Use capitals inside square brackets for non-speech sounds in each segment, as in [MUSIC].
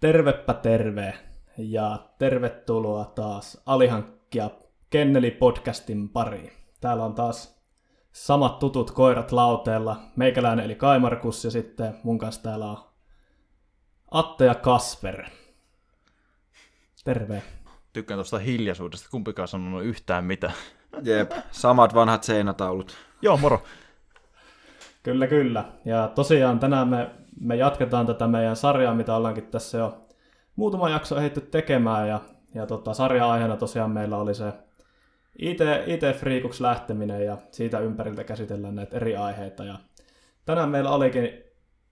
Tervepä terve ja tervetuloa taas Alihankkija Kenneli podcastin pariin. Täällä on taas samat tutut koirat lauteella, meikäläinen eli Kaimarkus ja sitten mun kanssa täällä on Atte ja Kasper. Terve. Tykkään tuosta hiljaisuudesta, kumpikaan sanonut yhtään mitään. Jep, samat vanhat seinätaulut. Joo, moro. Kyllä, kyllä. Ja tosiaan tänään me, me jatketaan tätä meidän sarjaa, mitä ollaankin tässä jo muutama jakso ehditty tekemään. Ja, ja tota, sarja-aiheena tosiaan meillä oli se IT, IT-friikuksi lähteminen ja siitä ympäriltä käsitellään näitä eri aiheita. Ja tänään meillä olikin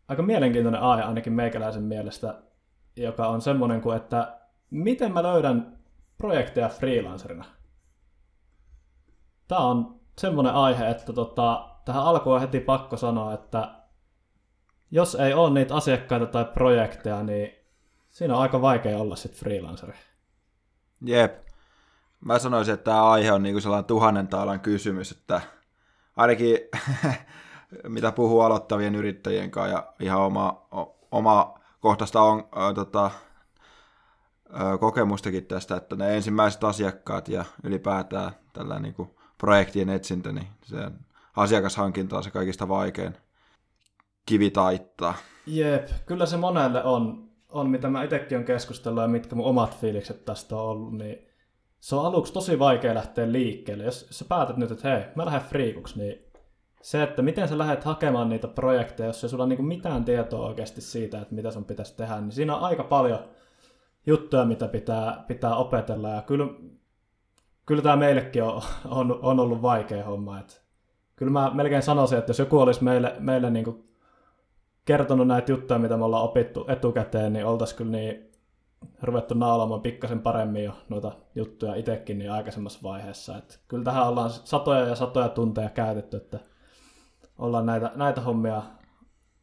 aika mielenkiintoinen aihe ainakin meikäläisen mielestä, joka on semmoinen kuin, että miten mä löydän projekteja freelancerina. Tämä on semmoinen aihe, että tota, tähän alkuun on heti pakko sanoa, että jos ei ole niitä asiakkaita tai projekteja, niin siinä on aika vaikea olla sitten freelanceri. Jep. Mä sanoisin, että tämä aihe on niinku sellainen tuhannen taalan kysymys, että ainakin [LAUGHS] mitä puhuu aloittavien yrittäjien kanssa ja ihan oma, oma kohtaista on, äh, tota, äh, kokemustakin tästä, että ne ensimmäiset asiakkaat ja ylipäätään tällä niinku projektien etsintä, niin se asiakashankinta on se kaikista vaikein kivi taittaa. Jep, kyllä se monelle on, on mitä mä itsekin on keskustellut ja mitkä mun omat fiilikset tästä on ollut, niin se on aluksi tosi vaikea lähteä liikkeelle. Jos, sä päätät nyt, että hei, mä lähden friikuksi, niin se, että miten sä lähdet hakemaan niitä projekteja, jos ei sulla ole niin mitään tietoa oikeasti siitä, että mitä sun pitäisi tehdä, niin siinä on aika paljon juttuja, mitä pitää, pitää opetella. Ja kyllä, kyllä tämä meillekin on, on, on ollut vaikea homma. Että kyllä mä melkein sanoisin, että jos joku olisi meille, meille niin kertonut näitä juttuja, mitä me ollaan opittu etukäteen, niin oltaisiin kyllä niin ruvettu naulamaan pikkasen paremmin jo noita juttuja itsekin niin aikaisemmassa vaiheessa. Että kyllä tähän ollaan satoja ja satoja tunteja käytetty, että ollaan näitä, näitä hommia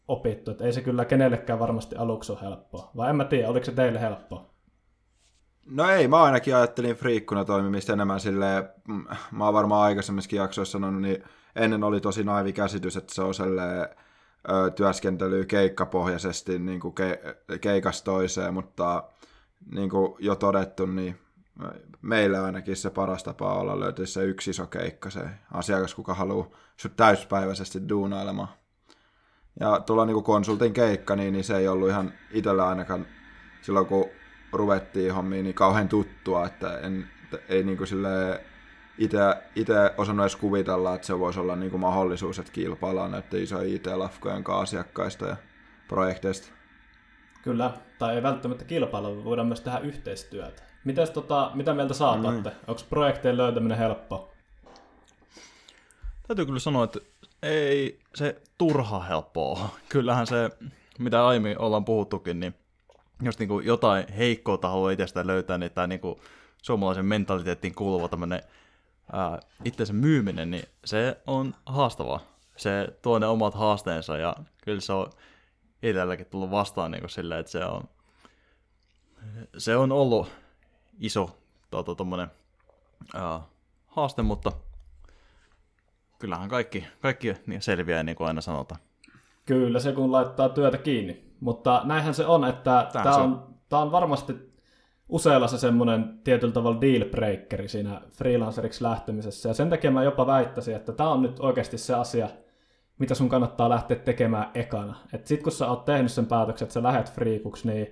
opittu. Että ei se kyllä kenellekään varmasti aluksi ole helppoa. Vai en mä tiedä, oliko se teille helppoa? No ei, mä ainakin ajattelin friikkuna toimimista enemmän silleen, mm, mä oon varmaan aikaisemmissakin jaksoissa sanonut, niin ennen oli tosi naivi käsitys, että se on sellainen työskentely keikkapohjaisesti niin kuin ke, keikasta toiseen, mutta niin kuin jo todettu, niin meillä ainakin se paras tapa olla löytyä se yksi iso keikka, se asiakas, kuka haluaa sut täyspäiväisesti duunailemaan. Ja tulla niin kuin konsultin keikka, niin, niin se ei ollut ihan itsellä ainakaan silloin, kun ruvettiin hommiin, niin kauhean tuttua, että en, ei niin kuin silleen itse osannut edes kuvitella, että se voisi olla niin kuin mahdollisuus, että kilpaillaan näiden isojen IT-lafkojen kanssa asiakkaista ja projekteista. Kyllä, tai ei välttämättä kilpailla, voidaan myös tehdä yhteistyötä. Mites, tota, mitä mieltä saatatte? Mm. Onko projektien löytäminen helppo? Täytyy kyllä sanoa, että ei se turha helppoa. [LAUGHS] Kyllähän se, mitä aiemmin ollaan puhuttukin, niin jos niin kuin jotain heikkoa haluaa itsestä löytää, niin tämä niin kuin suomalaisen mentaliteettiin kuuluva tämmöinen ää, itsensä myyminen, niin se on haastavaa. Se tuo ne omat haasteensa ja kyllä se on itselläkin tullut vastaan niin silleen, että se on, se on ollut iso tuota, tommonen, ää, haaste, mutta kyllähän kaikki, kaikki niin selviää niin kuin aina sanotaan. Kyllä se, kun laittaa työtä kiinni. Mutta näinhän se on, että tämä on, tää on varmasti useilla se semmoinen tietyllä tavalla deal breakeri siinä freelanceriksi lähtemisessä. Ja sen takia mä jopa väittäisin, että tämä on nyt oikeasti se asia, mitä sun kannattaa lähteä tekemään ekana. Että sit kun sä oot tehnyt sen päätöksen, että sä lähet friikuksi, niin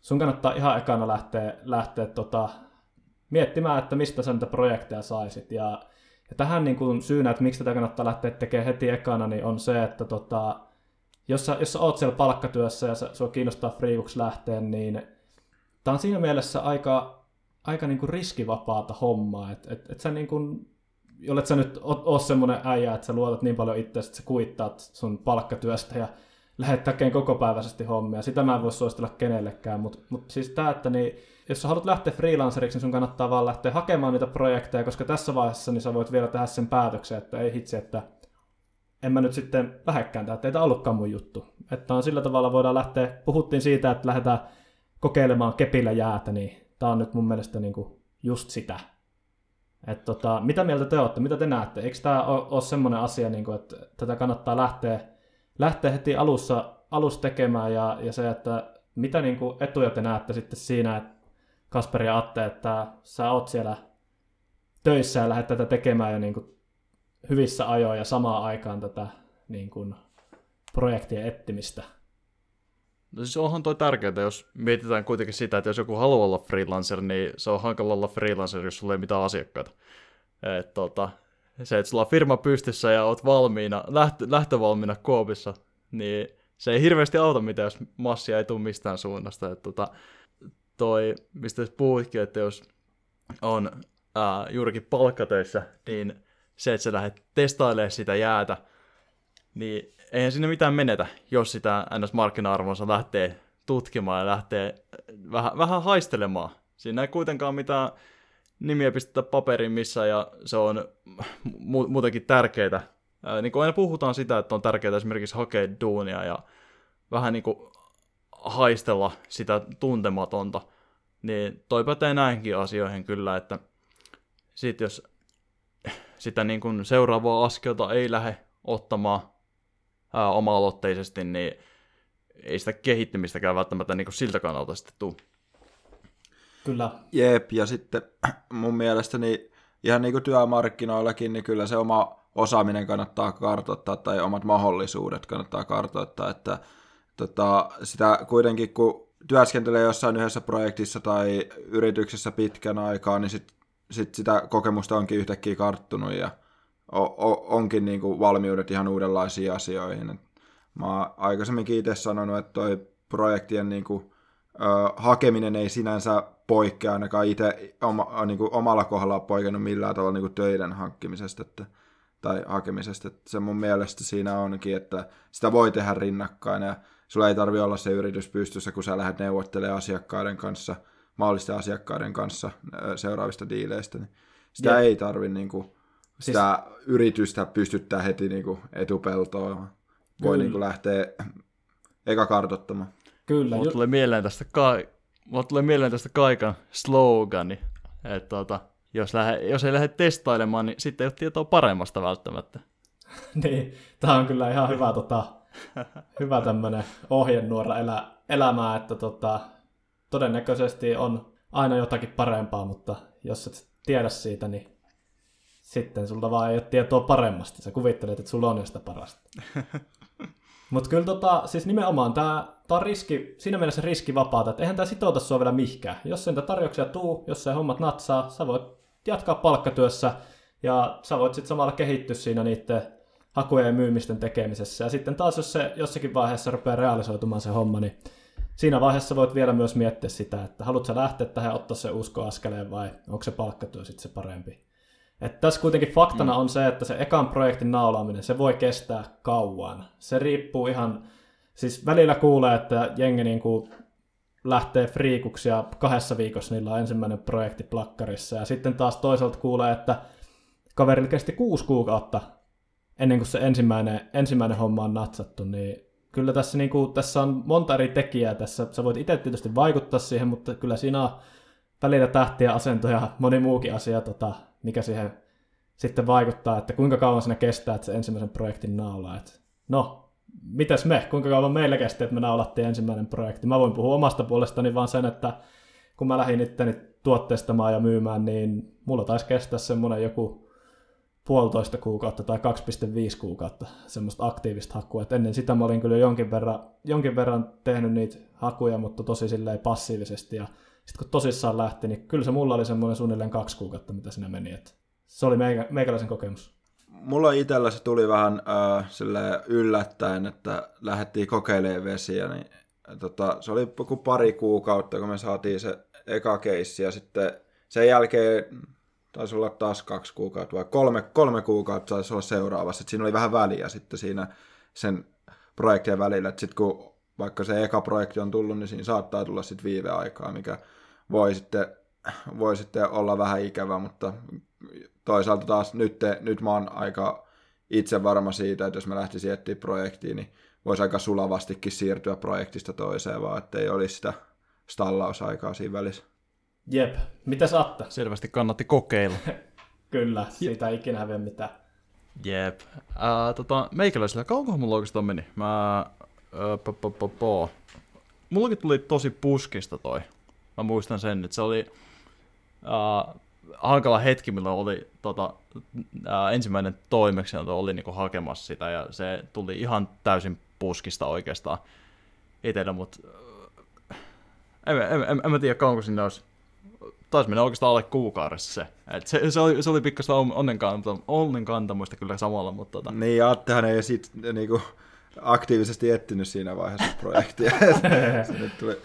sun kannattaa ihan ekana lähteä, lähteä tota, miettimään, että mistä sä niitä projekteja saisit. Ja, ja tähän niin kuin syynä, että miksi tätä kannattaa lähteä tekemään heti ekana, niin on se, että tota, jos, sä, jos sä oot siellä palkkatyössä ja sua kiinnostaa friikuksi lähteä, niin tämä on siinä mielessä aika, aika niin kuin riskivapaata hommaa, että et, et sä niin kuin, jollet sä nyt ole semmoinen äijä, että sä luotat niin paljon itseäsi, että sä kuittaat sun palkkatyöstä ja lähdet tekemään kokopäiväisesti hommia. Sitä mä en voi suositella kenellekään, mutta mut siis tämä, että niin, jos sä haluat lähteä freelanceriksi, niin sun kannattaa vaan lähteä hakemaan niitä projekteja, koska tässä vaiheessa niin sä voit vielä tehdä sen päätöksen, että ei hitse, että en mä nyt sitten lähekkään tätä, että ei tämä ollutkaan mun juttu. Että on sillä tavalla voidaan lähteä, puhuttiin siitä, että lähdetään kokeilemaan kepillä jäätä, niin tämä on nyt mun mielestä niin kuin just sitä. Et tota, mitä mieltä te olette? Mitä te näette? Eikö tämä ole, semmoinen asia, niin kuin, että tätä kannattaa lähteä, lähteä heti alussa, alussa tekemään ja, ja se, että mitä niin kuin etuja te näette sitten siinä, että Kasperi ja Atte, että sä oot siellä töissä ja lähdet tätä tekemään jo niin kuin hyvissä ajoin ja samaan aikaan tätä niin kuin projektien ettimistä? No siis onhan toi tärkeää, jos mietitään kuitenkin sitä, että jos joku haluaa olla freelancer, niin se on hankala olla freelancer, jos sulla ei mitään asiakkaita. Et, tota, se, että sulla on firma pystyssä ja oot valmiina, lähtö, lähtövalmiina koopissa, niin se ei hirveästi auta mitään, jos massia ei tule mistään suunnasta. Et, tota, toi, mistä puhuitkin, että jos on ää, juurikin palkkatöissä, niin se, että sä lähdet testailemaan sitä jäätä, niin eihän sinne mitään menetä, jos sitä NS-markkina-arvonsa lähtee tutkimaan ja lähtee vähän, vähän haistelemaan. Siinä ei kuitenkaan mitään nimiä pistetä paperiin missä ja se on mu- muutenkin tärkeää. Ää, niin kuin aina puhutaan sitä, että on tärkeää esimerkiksi hakea duunia ja vähän niin kuin haistella sitä tuntematonta, niin toi pätee näinkin asioihin kyllä, että sit jos sitä niin kuin seuraavaa askelta ei lähde ottamaan ää, oma-aloitteisesti, niin ei sitä kehittymistäkään välttämättä niin kuin siltä kannalta sitten tule. Kyllä. Jep, ja sitten [CLEARS THROAT] mun mielestä niin ihan niin kuin työmarkkinoillakin, niin kyllä se oma osaaminen kannattaa kartoittaa tai omat mahdollisuudet kannattaa kartoittaa, että tota, sitä kuitenkin kun työskentelee jossain yhdessä projektissa tai yrityksessä pitkän aikaa, niin sit, sit sitä kokemusta onkin yhtäkkiä karttunut ja o, o, onkin niin kuin valmiudet ihan uudenlaisiin asioihin. Et mä oon aikaisemminkin itse sanonut, että toi projektien niin kuin, ö, hakeminen ei sinänsä poikkea ainakaan itse oma, niin kuin omalla kohdalla poikennut millään tavalla niin kuin töiden hankkimisesta että, tai hakemisesta. Että se mun mielestä siinä onkin, että sitä voi tehdä rinnakkain ja sulla ei tarvi olla se yritys pystyssä, kun sä lähdet neuvottelemaan asiakkaiden kanssa, mahdollisten asiakkaiden kanssa seuraavista diileistä, niin sitä ja. ei tarvi niin kuin, sitä siis... yritystä pystyttää heti niin kuin etupeltoon. Voi niin kuin lähteä eka kartottamaan. Kyllä. Mulla tulee mieleen tästä, ka- Mulla tulee mieleen tästä Kaikan slogani, että tota, jos, lähe, jos ei lähde testailemaan, niin sitten ei ole tietoa paremmasta välttämättä. [LAUGHS] niin, tämä on kyllä ihan hyvä, tota, [LAUGHS] hyvä tämmöinen ohjenuora elä, elämää, että tota, todennäköisesti on aina jotakin parempaa, mutta jos et tiedä siitä, niin sitten sulta vaan ei ole tietoa paremmasta. Sä kuvittelet, että sulla on jo sitä parasta. [LAUGHS] Mutta kyllä tota, siis nimenomaan tämä on riski, siinä mielessä riskivapaata, että eihän tämä sitouta sua vielä mihkään. Jos sen tarjouksia tuu, jos se hommat natsaa, sä voit jatkaa palkkatyössä ja sä voit sitten samalla kehittyä siinä niiden hakujen ja myymisten tekemisessä. Ja sitten taas, jos se jossakin vaiheessa rupeaa realisoitumaan se homma, niin siinä vaiheessa voit vielä myös miettiä sitä, että haluatko lähteä tähän ottaa se uskoaskeleen vai onko se palkkatyö sitten se parempi. Että tässä kuitenkin faktana mm. on se, että se ekan projektin naulaaminen, se voi kestää kauan. Se riippuu ihan, siis välillä kuulee, että jengi niin kuin lähtee friikuksi ja kahdessa viikossa niillä on ensimmäinen projekti plakkarissa. Ja sitten taas toisaalta kuulee, että kaverilla kesti kuusi kuukautta ennen kuin se ensimmäinen, ensimmäinen homma on natsattu, niin kyllä tässä, niin kuin, tässä on monta eri tekijää tässä. Sä voit itse tietysti vaikuttaa siihen, mutta kyllä siinä on välillä tähtiä, asentoja ja moni muukin asia, tota, mikä siihen sitten vaikuttaa, että kuinka kauan sinne kestää, että se ensimmäisen projektin naulaa. Että, no, mitäs me, kuinka kauan meillä kesti, että me naulattiin ensimmäinen projekti. Mä voin puhua omasta puolestani vaan sen, että kun mä lähdin itteni tuotteistamaan ja myymään, niin mulla taisi kestää semmoinen joku puolitoista kuukautta tai 2,5 kuukautta semmoista aktiivista hakua. Et ennen sitä mä olin kyllä jonkin verran, jonkin verran tehnyt niitä hakuja, mutta tosi silleen passiivisesti. Ja sitten kun tosissaan lähti, niin kyllä se mulla oli semmoinen suunnilleen kaksi kuukautta, mitä siinä meni. Et se oli meikä, meikäläisen kokemus. Mulla itsellä se tuli vähän äh, yllättäen, että lähdettiin kokeilemaan vesiä, niin tota, se oli joku pari kuukautta, kun me saatiin se eka keissi, ja sitten sen jälkeen taisi olla taas kaksi kuukautta vai kolme, kolme kuukautta taisi olla seuraavassa. Et siinä oli vähän väliä sitten siinä sen projektien välillä, että sitten kun vaikka se eka projekti on tullut, niin siinä saattaa tulla sitten viiveaikaa, mikä voi sitten, voi sitten olla vähän ikävä, mutta toisaalta taas nyt, nyt mä oon aika itse varma siitä, että jos mä lähtisin etsiä projektiin, niin voisi aika sulavastikin siirtyä projektista toiseen, vaan ettei olisi sitä stallausaikaa siinä välissä. Jep. Mitä saatte? Selvästi kannatti kokeilla. [LAUGHS] Kyllä, siitä ei ikinä häviä mitään. Jep. Äh, tota, meikäläisellä, kauankohan mulla oikeastaan meni? Mä... Äh, po. mullakin tuli tosi puskista toi. Mä muistan sen, että se oli uh, hankala hetki, milloin oli tota, uh, ensimmäinen toimeksianto oli niinku hakemassa sitä, ja se tuli ihan täysin puskista oikeastaan itsellä, mutta en, en, en, en, mä tiedä kauanko sinne olisi taisi mennä oikeastaan alle kuukaudessa se. Et se, se, oli, se oli pikkaista onnenkantamuista kyllä samalla, mutta... Tota... Niin, Attehan ei sit niinku, aktiivisesti etsinyt siinä vaiheessa projektia. [LAUGHS] se tuli...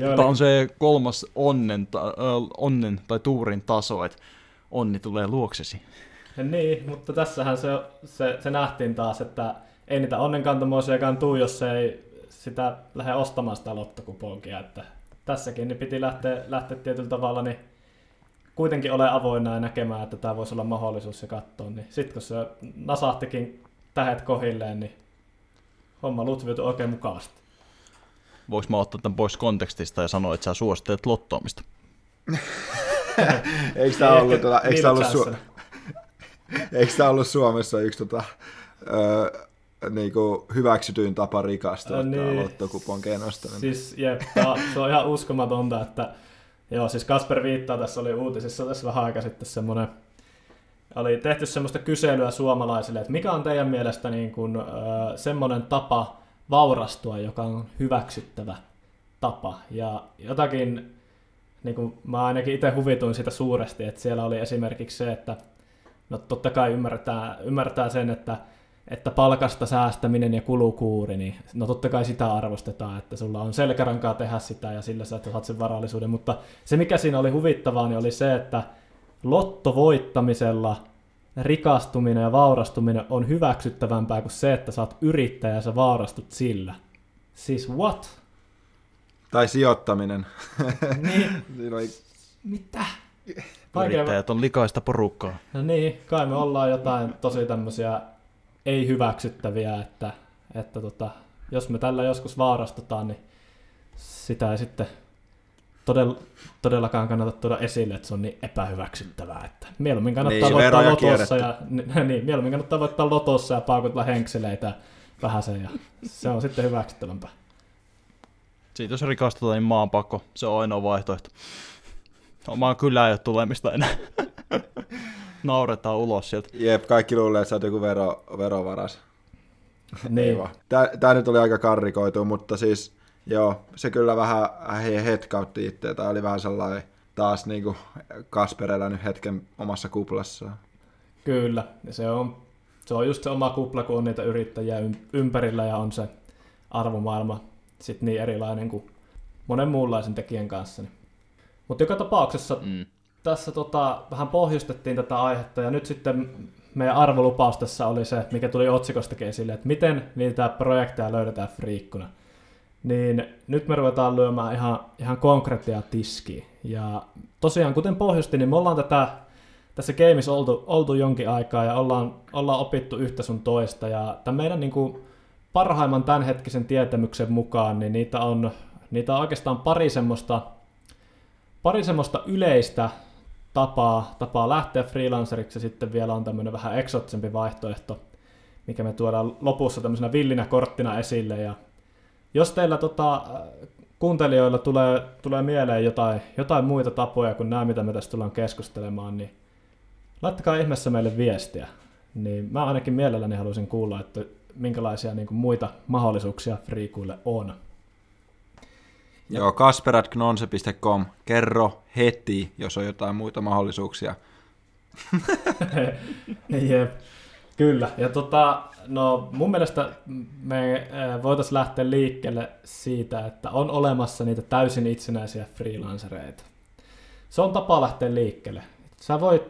Tämä on se kolmas onnen, ta, onnen tai tuurin taso, että onni tulee luoksesi. Niin, mutta tässähän se, se, se nähtiin taas, että ei niitä onnenkantamuosiakaan tuu, jos ei sitä lähde ostamaan sitä lottokuponkia, että tässäkin niin piti lähteä, lähteä tietyllä tavalla niin kuitenkin ole avoinna ja näkemään, että tämä voisi olla mahdollisuus ja katsoa. Niin sitten kun se nasahtikin tähet kohilleen, niin homma lutviutui oikein mukavasti. Voisi mä ottaa tämän pois kontekstista ja sanoa, että sä suosittelet lottoamista? [LAUGHS] eikö tämä ollut, tuota, eikö tämä ollut, Su- [LAUGHS] eikö tämä ollut Suomessa yksi tota, öö, niin kuin hyväksytyin tapa rikastua, no, niin. lottokuponkeen nostaminen. Siis jep, se on ihan uskomatonta, että joo, siis Kasper viittaa, tässä oli uutisissa tässä vähän aika sitten semmoinen, oli tehty semmoista kyselyä suomalaisille, että mikä on teidän mielestä niin kuin, äh, semmoinen tapa vaurastua, joka on hyväksyttävä tapa. Ja jotakin, niin kuin mä ainakin itse huvituin sitä suuresti, että siellä oli esimerkiksi se, että no totta kai ymmärtää, ymmärtää sen, että että palkasta säästäminen ja kulukuuri, niin no totta kai sitä arvostetaan, että sulla on selkärankaa tehdä sitä ja sillä sä saat sen varallisuuden, mutta se mikä siinä oli huvittavaa, niin oli se, että lottovoittamisella rikastuminen ja vaurastuminen on hyväksyttävämpää kuin se, että sä oot yrittäjä ja sä vaurastut sillä. Siis what? Tai sijoittaminen. Niin. [LAUGHS] Oli... Mitä? Yrittäjät on likaista porukkaa. No niin, kai me ollaan jotain tosi tämmöisiä ei hyväksyttäviä, että, että tota, jos me tällä joskus vaarastutaan, niin sitä ei sitten todella, todellakaan kannata tuoda esille, että se on niin epähyväksyttävää. Että mieluummin kannattaa niin, voittaa lotossa ja, [LAUGHS] niin, mieluummin kannattaa voittaa lotossa ja paukutella henkseleitä vähän sen, ja se on sitten hyväksyttävämpää. Siitä jos rikastutaan, niin maan pakko. Se on ainoa vaihtoehto. Omaa kyllä ei ole tulemista enää. [LAUGHS] nauretaan ulos sieltä. Jep, kaikki luulee, että sä oot joku vero, verovaras. Niin. Tää, tää nyt oli aika karrikoitu, mutta siis joo, se kyllä vähän hetkautti itse. Tää oli vähän sellainen taas niinku Kasper elänyt hetken omassa kuplassaan. Kyllä, ja se on, se on just se oma kupla, kun on niitä yrittäjiä ympärillä ja on se arvomaailma sitten niin erilainen kuin monen muunlaisen tekijän kanssa. Mutta joka tapauksessa mm tässä tota, vähän pohjustettiin tätä aihetta ja nyt sitten meidän arvolupaus tässä oli se, mikä tuli otsikostakin esille, että miten niitä projekteja löydetään friikkuna. Niin nyt me ruvetaan lyömään ihan, ihan konkreettia tiskiä. Ja tosiaan, kuten pohjustin, niin me ollaan tätä, tässä gameissa oltu, oltu jonkin aikaa ja ollaan, ollaan opittu yhtä sun toista. Ja tämän meidän niin kuin, parhaimman tämänhetkisen tietämyksen mukaan, niin niitä on, niitä on oikeastaan pari semmoista, pari semmoista yleistä tapaa, tapaa lähteä freelanceriksi ja sitten vielä on tämmöinen vähän eksotsempi vaihtoehto, mikä me tuodaan lopussa tämmöisenä villinä korttina esille. Ja jos teillä tota, kuuntelijoilla tulee, tulee mieleen jotain, jotain muita tapoja kuin nämä, mitä me tässä tullaan keskustelemaan, niin laittakaa ihmeessä meille viestiä. Niin mä ainakin mielelläni haluaisin kuulla, että minkälaisia niin kuin, muita mahdollisuuksia friikuille on. Joo, kasperatgnonse.com. Kerro heti, jos on jotain muita mahdollisuuksia. [LAUGHS] Jep, kyllä. Ja tota, no mun mielestä me eh, voitaisiin lähteä liikkeelle siitä, että on olemassa niitä täysin itsenäisiä freelancereita. Se on tapa lähteä liikkeelle. Sä voit,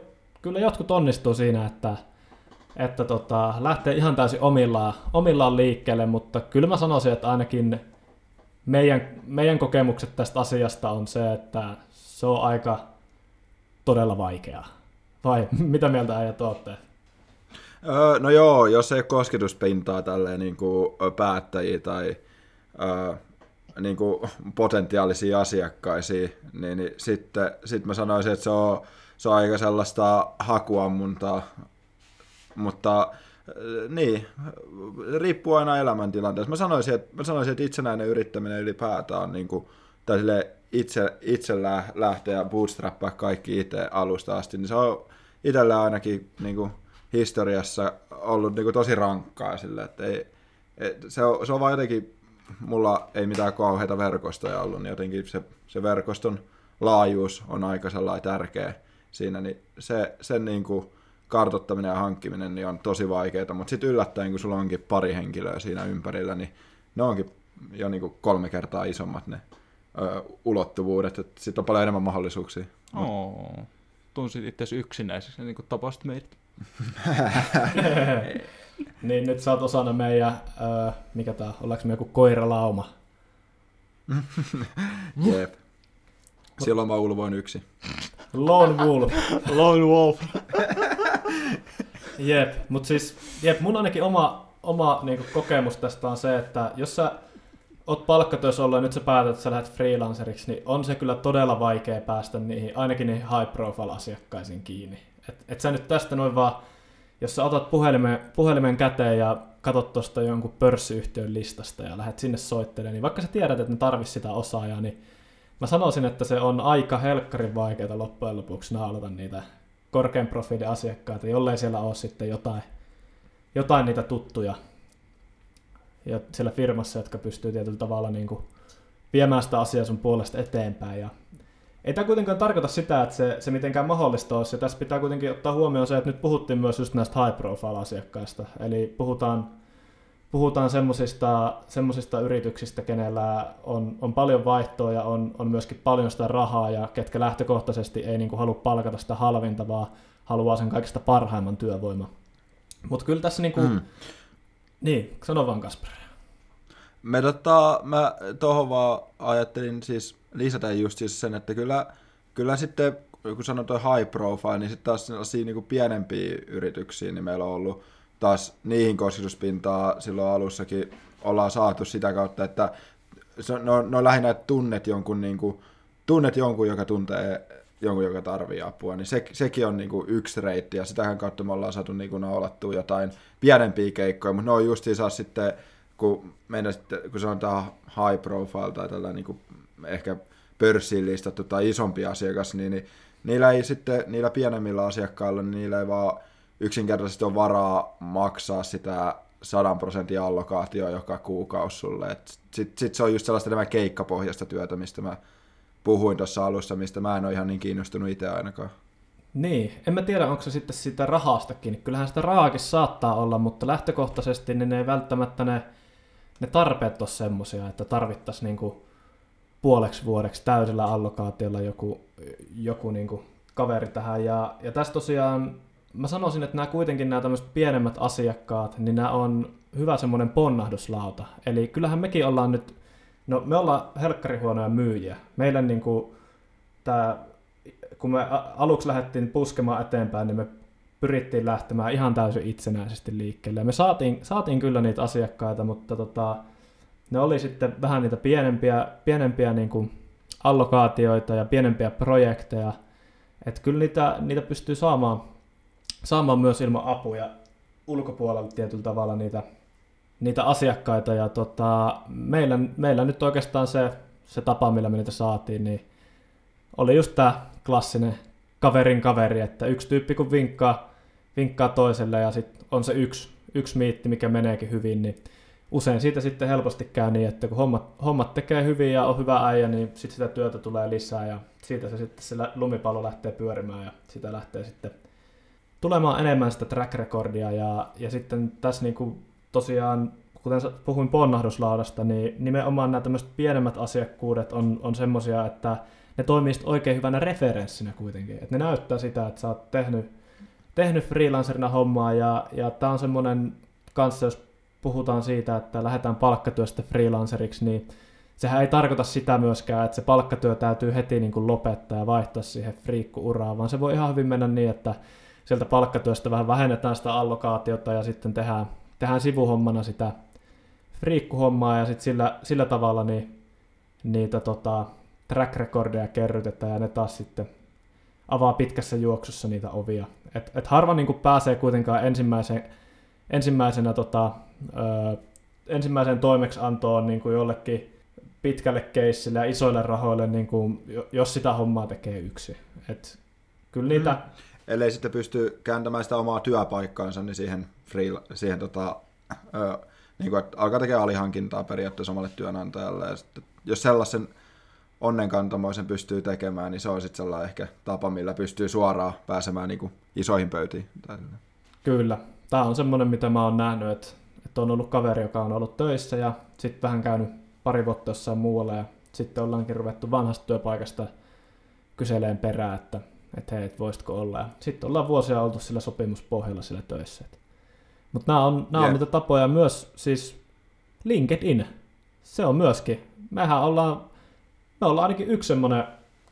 kyllä jotkut onnistuu siinä, että, että tota, lähtee ihan täysin omillaan, omillaan liikkeelle, mutta kyllä mä sanoisin, että ainakin meidän, meidän kokemukset tästä asiasta on se, että se on aika todella vaikeaa. Vai [LAUGHS] mitä mieltä äijät olette? Öö, no joo, jos ei kosketuspintaa tälleen niin kuin päättäjiä tai öö, niin kuin potentiaalisia asiakkaisia, niin, niin sitten sit mä sanoisin, että se on, se on aika sellaista hakuammuntaa. Mutta niin, riippuu aina elämäntilanteesta. Mä sanoisin, että, mä sanoisin, että itsenäinen yrittäminen ylipäätään on niin kuin, tai itse, itse lähteä ja bootstrappaa kaikki itse alusta asti, niin se on itsellä ainakin niin kuin, historiassa ollut niin kuin, tosi rankkaa sille, että ei, et, se, on, se on vaan jotenkin, mulla ei mitään kauheita verkostoja ollut, niin jotenkin se, se verkoston laajuus on aika sellainen tärkeä siinä, niin se, sen niin kuin, kartottaminen ja hankkiminen niin on tosi vaikeaa, mutta sitten yllättäen, kun sulla onkin pari henkilöä siinä ympärillä, niin ne onkin jo niin kuin kolme kertaa isommat ne ö, ulottuvuudet, että sitten on paljon enemmän mahdollisuuksia. Oh. Tunsit itse yksinäiseksi, niin kuin tapasit meidät. [LAUGHS] niin nyt sä oot osana meidän, ö, mikä tää, ollaanko me joku koiralauma? [LAUGHS] Jep. Silloin mä ulvoin yksi. Lone Wolf. Lone Wolf. [LAUGHS] jep, mutta siis, jep, mun ainakin oma, oma niinku, kokemus tästä on se, että jos sä oot palkkatyössä ollut ja nyt sä päätät, että sä lähdet freelanceriksi, niin on se kyllä todella vaikea päästä niihin, ainakin niihin high profile asiakkaisiin kiinni. Et, et sä nyt tästä noin vaan, jos sä otat puhelimen, puhelimen käteen ja katot tuosta jonkun pörssiyhtiön listasta ja lähdet sinne soittelemaan, niin vaikka sä tiedät, että ne tarvitsisi sitä osaajaa, niin mä sanoisin, että se on aika helkkarin vaikeaa loppujen lopuksi naulata niitä korkean profiilin asiakkaita, jollei siellä ole sitten jotain, jotain niitä tuttuja ja siellä firmassa, jotka pystyy tietyllä tavalla niin kuin viemään sitä asiaa sun puolesta eteenpäin. Ja ei tämä kuitenkaan tarkoita sitä, että se, se mitenkään mahdollista olisi, ja tässä pitää kuitenkin ottaa huomioon se, että nyt puhuttiin myös just näistä high profile asiakkaista, eli puhutaan puhutaan semmoisista, semmoisista yrityksistä, kenellä on, on paljon vaihtoa ja on, on myöskin paljon sitä rahaa ja ketkä lähtökohtaisesti ei niin kuin halua palkata sitä halvinta, vaan haluaa sen kaikista parhaimman työvoiman. Mutta kyllä tässä niin kuin, mm. niin, sano vaan Kasper. Me tota, mä tuohon vaan ajattelin siis lisätä just siis sen, että kyllä, kyllä sitten, kun sanotaan high profile, niin sitten taas sellaisia niin pienempiä yrityksiä, niin meillä on ollut taas niihin kosketuspintaa silloin alussakin ollaan saatu sitä kautta, että se, no, no lähinnä, että tunnet jonkun, niin kuin, tunnet jonkun, joka tuntee jonkun, joka tarvii apua, niin se, sekin on niin kuin yksi reitti, ja sitähän kautta me ollaan saatu niin kuin naulattua jotain pienempiä keikkoja, mutta ne on saa sitten, kun, meidän sitten, kun sanotaan high profile tai tällä niin ehkä pörssiin listattu tai isompi asiakas, niin, niin niillä ei sitten, niillä pienemmillä asiakkailla, niin niillä ei vaan yksinkertaisesti on varaa maksaa sitä 100 prosentin allokaatio joka kuukausi sulle. Sitten sit se on just sellaista enemmän keikkapohjasta työtä, mistä mä puhuin tuossa alussa, mistä mä en ole ihan niin kiinnostunut itse ainakaan. Niin, en mä tiedä, onko se sitten sitä rahastakin. Kyllähän sitä rahaakin saattaa olla, mutta lähtökohtaisesti niin ne ei välttämättä ne, ne tarpeet ole semmoisia, että tarvittaisiin niinku puoleksi vuodeksi täysillä allokaatiolla joku, joku niinku kaveri tähän. Ja, ja tässä tosiaan mä sanoisin, että nämä kuitenkin nämä tämmöiset pienemmät asiakkaat, niin nämä on hyvä semmoinen ponnahduslauta. Eli kyllähän mekin ollaan nyt, no me ollaan helkkarihuonoja myyjiä. Meillä niin kuin tämä, kun me aluksi lähdettiin puskemaan eteenpäin, niin me pyrittiin lähtemään ihan täysin itsenäisesti liikkeelle. Me saatiin, saatiin kyllä niitä asiakkaita, mutta tota, ne oli sitten vähän niitä pienempiä, pienempiä niin kuin allokaatioita ja pienempiä projekteja. Että kyllä niitä, niitä pystyy saamaan saamaan myös ilman apuja ulkopuolella tietyllä tavalla niitä, niitä asiakkaita. Ja tota, meillä, meillä nyt oikeastaan se, se tapa, millä me niitä saatiin, niin oli just tämä klassinen kaverin kaveri, että yksi tyyppi kun vinkkaa, vinkkaa toiselle ja sitten on se yksi, yksi miitti, mikä meneekin hyvin, niin usein siitä sitten helposti käy niin, että kun hommat, hommat tekee hyvin ja on hyvä äijä, niin sitten sitä työtä tulee lisää ja siitä se sitten se lumipallo lähtee pyörimään ja sitä lähtee sitten tulemaan enemmän sitä track recordia ja, ja sitten tässä niin kuin tosiaan, kuten puhuin ponnahduslaudasta, niin nimenomaan nämä tämmöiset pienemmät asiakkuudet on, on semmoisia, että ne toimii oikein hyvänä referenssinä kuitenkin. Että ne näyttää sitä, että sä oot tehnyt, tehnyt freelancerina hommaa ja, ja tämä on semmoinen kanssa, jos puhutaan siitä, että lähdetään palkkatyöstä freelanceriksi, niin sehän ei tarkoita sitä myöskään, että se palkkatyö täytyy heti niin kuin lopettaa ja vaihtaa siihen friikku-uraan, vaan se voi ihan hyvin mennä niin, että sieltä palkkatyöstä vähän vähennetään sitä allokaatiota ja sitten tehdään, tehdään sivuhommana sitä friikkuhommaa ja sitten sillä, sillä tavalla niin, niitä tota, track recordeja kerrytetään ja ne taas sitten avaa pitkässä juoksussa niitä ovia. Et, et harva niin pääsee kuitenkaan ensimmäisen, ensimmäisenä tota, ö, ensimmäiseen toimeksiantoon niin kuin jollekin pitkälle keissille ja isoille rahoille, niin kuin, jos sitä hommaa tekee yksi. Et kyllä niitä... Mm. Ellei sitten pysty kääntämään sitä omaa työpaikkaansa, niin siihen, free, siihen tota, ö, niin kuin, että alkaa tekemään alihankintaa periaatteessa omalle työnantajalle. Ja sitten, jos sellaisen onnenkantamoisen pystyy tekemään, niin se on sitten sellainen ehkä tapa, millä pystyy suoraan pääsemään niin kuin isoihin pöytiin. Kyllä. Tämä on semmoinen, mitä mä oon nähnyt, että, että on ollut kaveri, joka on ollut töissä ja sitten vähän käynyt pari vuotta jossain muualla ja sitten ollaankin ruvettu vanhasta työpaikasta kyseleen perään, että, että hei, et voisitko olla. Ja sitten ollaan vuosia oltu sillä sopimuspohjalla sillä töissä. Mutta nämä on, nämä yeah. on niitä tapoja myös, siis LinkedIn, se on myöskin. Mehän ollaan, me ollaan ainakin yksi semmoinen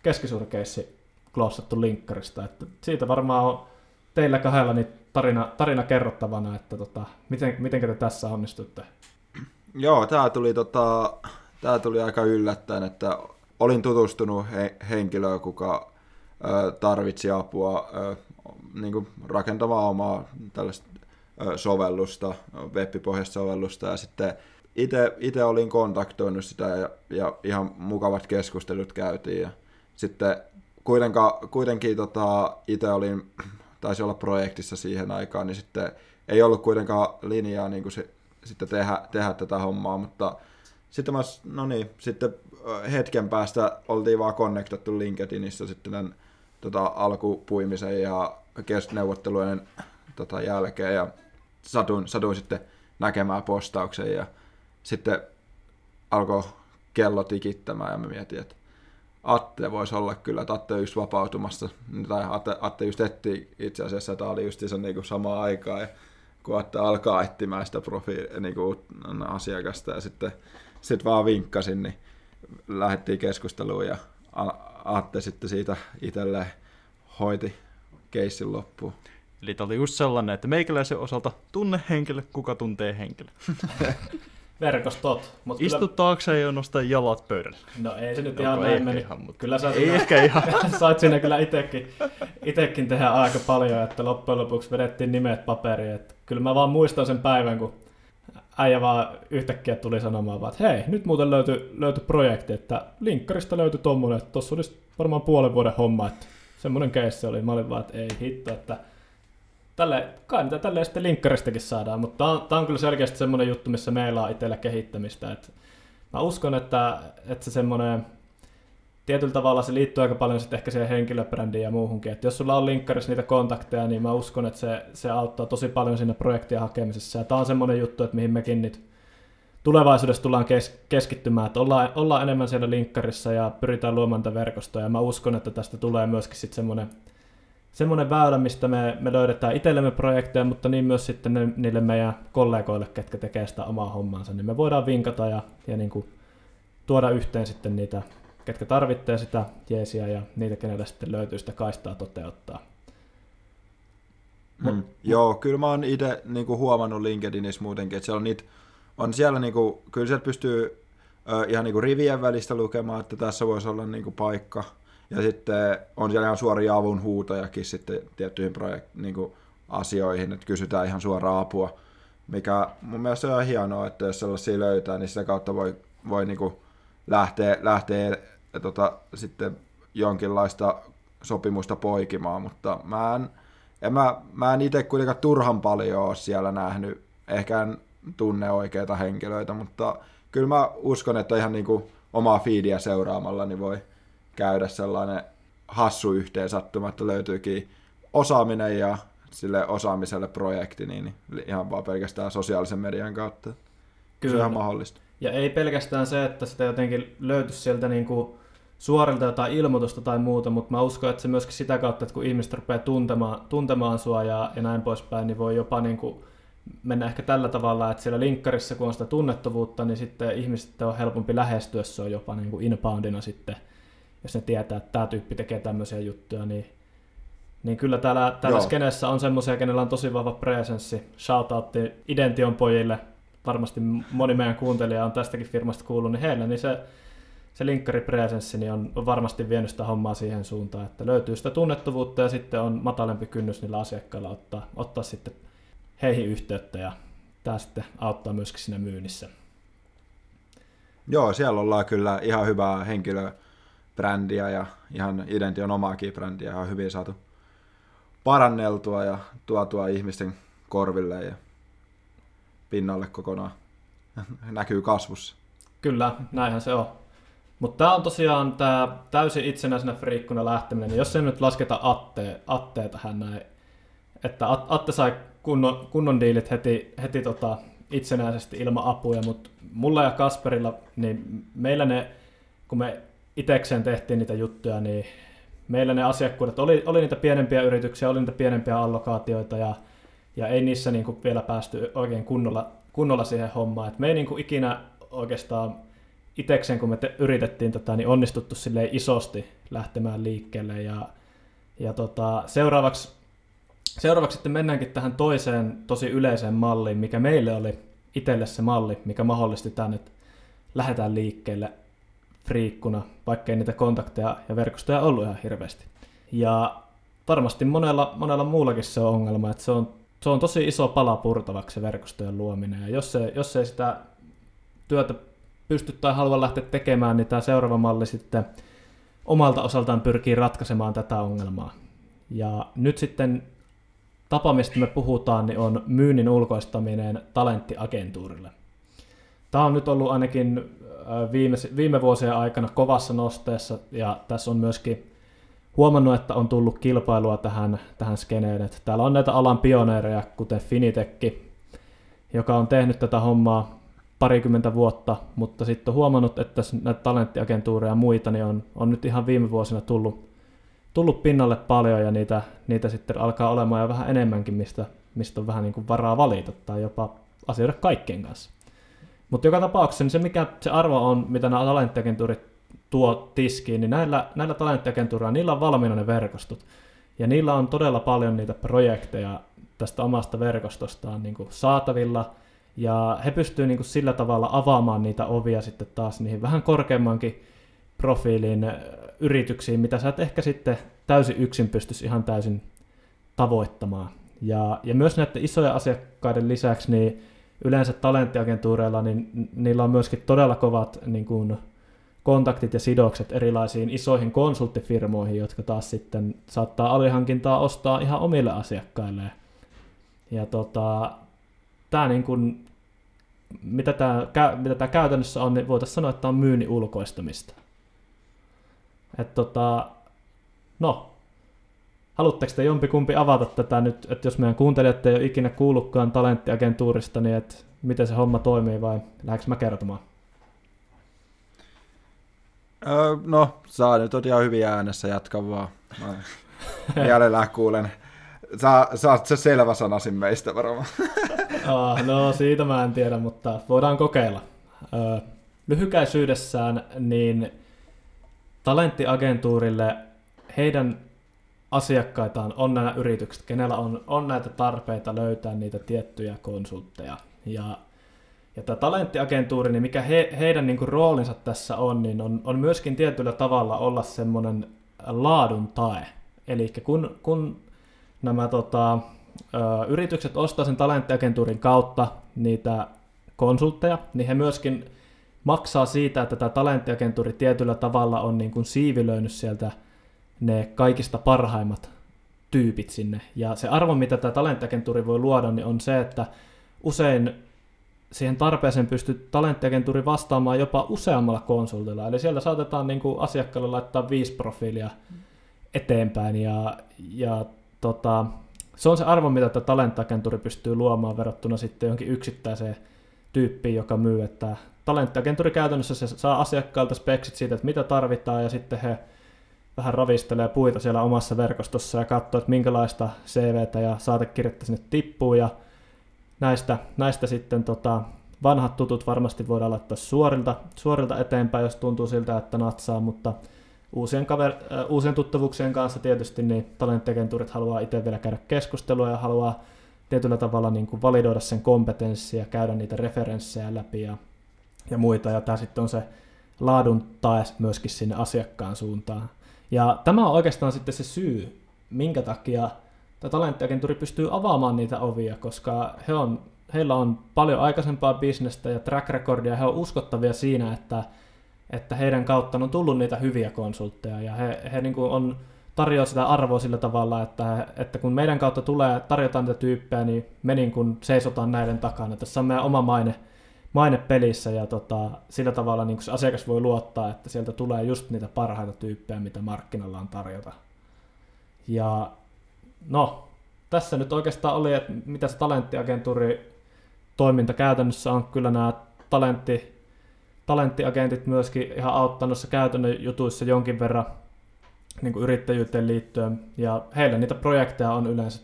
keskisuurikeissi klossattu linkkarista, että siitä varmaan on teillä kahdella niin tarina, tarina kerrottavana, että tota, miten, miten te tässä onnistutte? Joo, tämä tuli, tota, tää tuli aika yllättäen, että olin tutustunut he, henkilöön, kuka ö, tarvitsi apua ö, niin rakentamaan omaa tällaista ö, sovellusta, web-pohjaista sovellusta, ja sitten itse olin kontaktoinut sitä ja, ja ihan mukavat keskustelut käytiin, ja sitten kuitenkin tota, itse olin, taisi olla projektissa siihen aikaan, niin sitten ei ollut kuitenkaan linjaa niin kuin se, sitten tehdä, tehdä tätä hommaa, mutta sitten, mä, no niin, sitten hetken päästä oltiin vaan connectattu LinkedInissä sitten tämän, tota, alkupuimisen ja neuvottelujen tota, jälkeen ja satuin, satuin sitten näkemään postauksen ja sitten alkoi kello tikittämään ja mä mietin, että Atte voisi olla kyllä, että Atte just vapautumassa, tai Atte, Atte just etti itse asiassa, että oli just niin samaan aikaan, ja kun Atte alkaa etsimään sitä profi- niin kuin, asiakasta, ja sitten sit vaan vinkkasin, niin lähdettiin keskusteluun, ja Atte sitten siitä itselleen hoiti keissin loppuun. Eli oli just sellainen, että meikäläisen osalta tunne henkilö, kuka tuntee henkilö. [LAUGHS] verkostot. Mut Istu kyllä... taakse ja nosta jalat pöydälle. No ei se nyt no, ihan näin meni. Ihan, mutta... Kyllä sä ei ehkä ihan. [LAUGHS] sait siinä kyllä itekin, itekin tehdä aika paljon, että loppujen lopuksi vedettiin nimet paperiin. Että kyllä mä vaan muistan sen päivän, kun äijä vaan yhtäkkiä tuli sanomaan vaan, että hei, nyt muuten löytyi, löytyi projekti, että linkkarista löytyi tommonen, että tossa olisi varmaan puolen vuoden homma, että semmoinen keissi oli. Mä olin vaan, että ei hitto, että tälle, kai niitä tälleen sitten linkkaristakin saadaan, mutta tämä on, on kyllä selkeästi semmoinen juttu, missä meillä on itsellä kehittämistä. Et mä uskon, että, että se semmoinen, tietyllä tavalla se liittyy aika paljon sitten ehkä siihen henkilöbrändiin ja muuhunkin. Et jos sulla on linkkarissa niitä kontakteja, niin mä uskon, että se, se auttaa tosi paljon siinä projektien hakemisessa. Ja tämä on semmoinen juttu, että mihin mekin nyt tulevaisuudessa tullaan kes- keskittymään, että ollaan, ollaan enemmän siellä linkkarissa ja pyritään luomaan tätä verkostoa. Ja mä uskon, että tästä tulee myöskin sitten semmoinen semmoinen väylä, mistä me, me löydetään itsellemme projekteja, mutta niin myös sitten ne, niille meidän kollegoille, ketkä tekee sitä omaa hommaansa, niin me voidaan vinkata ja, ja niin kuin tuoda yhteen sitten niitä, ketkä tarvitsee sitä jeesiä ja niitä, kenellä sitten löytyy sitä kaistaa toteuttaa. Mm. Joo, kyllä mä oon itse niin huomannut LinkedInissä muutenkin, että siellä on, niitä, on siellä, niin kuin, kyllä sieltä pystyy ö, ihan niin kuin rivien välistä lukemaan, että tässä voisi olla niin kuin paikka – ja sitten on siellä ihan suoria avun huutojakin sitten tiettyihin projekt, niin kuin asioihin, että kysytään ihan suoraa apua, mikä mun mielestä on hienoa, että jos sellaisia löytää, niin sitä kautta voi, voi niin kuin lähteä, lähteä tota, sitten jonkinlaista sopimusta poikimaan, mutta mä en, en mä, mä en itse kuitenkaan turhan paljon ole siellä nähnyt, ehkä en tunne oikeita henkilöitä, mutta kyllä mä uskon, että ihan niin kuin omaa feedia seuraamalla niin voi, käydä sellainen hassu yhteensattuma, että löytyykin osaaminen ja sille osaamiselle projekti, niin ihan vaan pelkästään sosiaalisen median kautta. Kyllä. Se on ihan mahdollista. Ja ei pelkästään se, että sitä jotenkin löytyisi sieltä niin kuin suorilta jotain ilmoitusta tai muuta, mutta mä uskon, että se myöskin sitä kautta, että kun ihmiset rupeaa tuntemaan, tuntemaan sua ja, ja näin poispäin, niin voi jopa niin kuin mennä ehkä tällä tavalla, että siellä linkkarissa, kun on sitä tunnettavuutta, niin sitten ihmiset on helpompi lähestyä, se on jopa niin kuin inboundina sitten – jos ne tietää, että tämä tyyppi tekee tämmöisiä juttuja, niin, niin kyllä täällä, täällä skenessä on semmoisia, kenellä on tosi vahva presenssi. Shoutoutti Idention pojille, varmasti moni meidän kuuntelija on tästäkin firmasta kuullut, niin heille niin se, se linkkaripresenssi niin on, on varmasti vienyt sitä hommaa siihen suuntaan, että löytyy sitä tunnettavuutta ja sitten on matalempi kynnys niillä asiakkailla ottaa, ottaa sitten heihin yhteyttä ja tämä sitten auttaa myöskin siinä myynnissä. Joo, siellä ollaan kyllä ihan hyvää henkilöbrändiä ja ihan Idention omaakin brändiä ihan hyvin saatu paranneltua ja tuotua ihmisten korville ja pinnalle kokonaan. [LAUGHS] Näkyy kasvussa. Kyllä, näinhän se on. Mutta tämä on tosiaan tämä täysin itsenäisenä friikkuna lähteminen, niin jos ei nyt lasketa Atte, Attea tähän näin, että Atte sai kunnon, kunnon diilit heti, heti tota, itsenäisesti ilman apuja, mutta mulla ja Kasperilla, niin meillä ne, kun me itekseen tehtiin niitä juttuja, niin meillä ne asiakkuudet oli, oli niitä pienempiä yrityksiä, oli niitä pienempiä allokaatioita ja, ja ei niissä niin kuin vielä päästy oikein kunnolla, kunnolla siihen hommaan. Et me ei niin kuin ikinä oikeastaan itekseen, kun me te, yritettiin tätä, niin onnistuttu silleen isosti lähtemään liikkeelle ja, ja tota, seuraavaksi Seuraavaksi sitten mennäänkin tähän toiseen tosi yleiseen malliin, mikä meille oli itselle se malli, mikä mahdollisti tämän, että lähdetään liikkeelle friikkuna, vaikkei niitä kontakteja ja verkostoja ollut ihan hirveästi. Ja varmasti monella, monella muullakin se on ongelma, että se on, se on tosi iso pala purtavaksi se verkostojen luominen. Ja jos, se, jos ei sitä työtä pysty tai halua lähteä tekemään, niin tämä seuraava malli sitten omalta osaltaan pyrkii ratkaisemaan tätä ongelmaa. Ja nyt sitten tapa, mistä me puhutaan, niin on myynnin ulkoistaminen talenttiagentuurille. Tämä on nyt ollut ainakin viime, viime vuosien aikana kovassa nosteessa, ja tässä on myöskin huomannut, että on tullut kilpailua tähän, tähän skeneen. Että täällä on näitä alan pioneereja, kuten Finitekki, joka on tehnyt tätä hommaa parikymmentä vuotta, mutta sitten on huomannut, että näitä talenttiagentuureja ja muita niin on, on nyt ihan viime vuosina tullut tullut pinnalle paljon ja niitä, niitä sitten alkaa olemaan jo vähän enemmänkin, mistä, mistä on vähän niin kuin varaa valita tai jopa asioida kaikkien kanssa. Mutta joka tapauksessa niin se, mikä se arvo on, mitä nämä talenttiagentuurit tuo tiskiin, niin näillä, näillä talenttiagentuureilla, niillä on valmiina ne verkostot. Ja niillä on todella paljon niitä projekteja tästä omasta verkostostaan niin kuin saatavilla, ja he pystyvät niin kuin sillä tavalla avaamaan niitä ovia sitten taas niihin vähän korkeammankin profiilin yrityksiin, mitä sä et ehkä sitten täysin yksin pystyisi ihan täysin tavoittamaan. Ja, ja myös näiden isojen asiakkaiden lisäksi, niin yleensä talenttiagentuureilla, niin niillä on myöskin todella kovat niin kuin, kontaktit ja sidokset erilaisiin isoihin konsulttifirmoihin, jotka taas sitten saattaa alihankintaa ostaa ihan omille asiakkailleen. Ja tota, tämä niin kuin, mitä tämä, mitä tämä käytännössä on, niin voitaisiin sanoa, että tämä on myynnin ulkoistamista. Et tota, no, haluatteko te jompikumpi avata tätä nyt, että jos meidän kuuntelijat ei ole ikinä kuullutkaan talenttiagentuurista, niin että miten se homma toimii vai lähdekö mä kertomaan? Öö, no, saa nyt on ihan hyvin äänessä, jatka vaan. Mä [LAUGHS] kuulen. Saa, saat se selvä sanasin meistä varmaan. [LAUGHS] ah, no siitä mä en tiedä, mutta voidaan kokeilla. Öö, lyhykäisyydessään niin talenttiagentuurille heidän asiakkaitaan on nämä yritykset, kenellä on, on näitä tarpeita löytää niitä tiettyjä konsultteja. Ja, ja tämä talenttiagentuuri, niin mikä he, heidän niin kuin roolinsa tässä on, niin on, on myöskin tietyllä tavalla olla semmoinen laadun tae. Eli kun, kun nämä tota, ö, yritykset ostaa sen talenttiagentuurin kautta niitä konsultteja, niin he myöskin maksaa siitä, että tämä talenttiagentuuri tietyllä tavalla on niin kuin siivilöinyt sieltä ne kaikista parhaimmat tyypit sinne. Ja se arvo, mitä tämä talenttiagentuuri voi luoda, niin on se, että usein siihen tarpeeseen pystyy talenttiagentuuri vastaamaan jopa useammalla konsultilla. Eli siellä saatetaan niin kuin asiakkaalle laittaa viisi profiilia eteenpäin. Ja, ja tota, se on se arvo, mitä tämä talenttiagentuuri pystyy luomaan verrattuna sitten jonkin yksittäiseen tyyppiin, joka myy, että talenttiagenturi käytännössä se saa asiakkailta speksit siitä, että mitä tarvitaan, ja sitten he vähän ravistelee puita siellä omassa verkostossa ja katsoo, että minkälaista CVtä ja saatekirjettä sinne tippuu, ja näistä, näistä sitten tota, vanhat tutut varmasti voidaan laittaa suorilta, suorilta eteenpäin, jos tuntuu siltä, että natsaa, mutta uusien, kaver, äh, uusien tuttavuuksien kanssa tietysti niin talenttiagentuurit haluaa itse vielä käydä keskustelua ja haluaa tietyllä tavalla niin kuin validoida sen kompetenssia, käydä niitä referenssejä läpi ja ja muita, ja tämä sitten on se laadun tae myöskin sinne asiakkaan suuntaan. Ja tämä on oikeastaan sitten se syy, minkä takia tämä talenttiagenturi pystyy avaamaan niitä ovia, koska he on, heillä on paljon aikaisempaa bisnestä ja track recordia, he on uskottavia siinä, että, että heidän kautta on tullut niitä hyviä konsultteja, ja he, he niin kuin on tarjoaa sitä arvoa sillä tavalla, että, että kun meidän kautta tulee, tarjotaan niitä tyyppejä, niin me niin kuin seisotaan näiden takana. Tässä on meidän oma maine, maine pelissä ja tota, sillä tavalla niin se asiakas voi luottaa, että sieltä tulee just niitä parhaita tyyppejä, mitä markkinoilla on tarjota. Ja no, tässä nyt oikeastaan oli, että mitä se talenttiagentuuri toiminta käytännössä on. Kyllä nämä talentti, talenttiagentit myöskin ihan auttanut käytännön jutuissa jonkin verran niin kuin yrittäjyyteen liittyen, ja heillä niitä projekteja on yleensä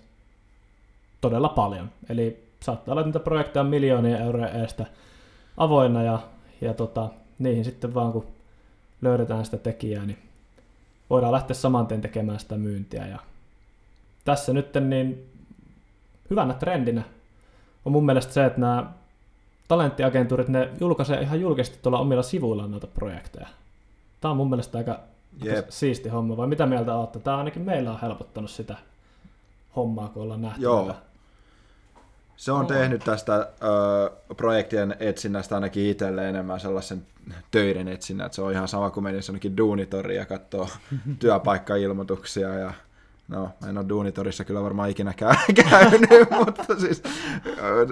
todella paljon. Eli saattaa olla, että niitä projekteja on miljoonia euroja edestä avoinna, ja, ja tota, niihin sitten vaan kun löydetään sitä tekijää, niin voidaan lähteä saman tien tekemään sitä myyntiä. Ja tässä nyt niin hyvänä trendinä on mun mielestä se, että nämä talenttiagentuurit, ne julkaisee ihan julkisesti tuolla omilla sivuillaan noita projekteja. Tämä on mun mielestä aika Jep. siisti homma, vai mitä mieltä olette? Tämä ainakin meillä on helpottanut sitä hommaa, kun ollaan nähty. Joo. Se on tehnyt tästä ö, projektien etsinnästä ainakin itselle enemmän sellaisen töiden etsinnän, että se on ihan sama kuin menisi jonnekin duunitoriin ja katsoo [LAUGHS] työpaikkailmoituksia ja No, mä en ole duunitorissa kyllä varmaan ikinä [LAUGHS] käynyt, [LAUGHS] mutta siis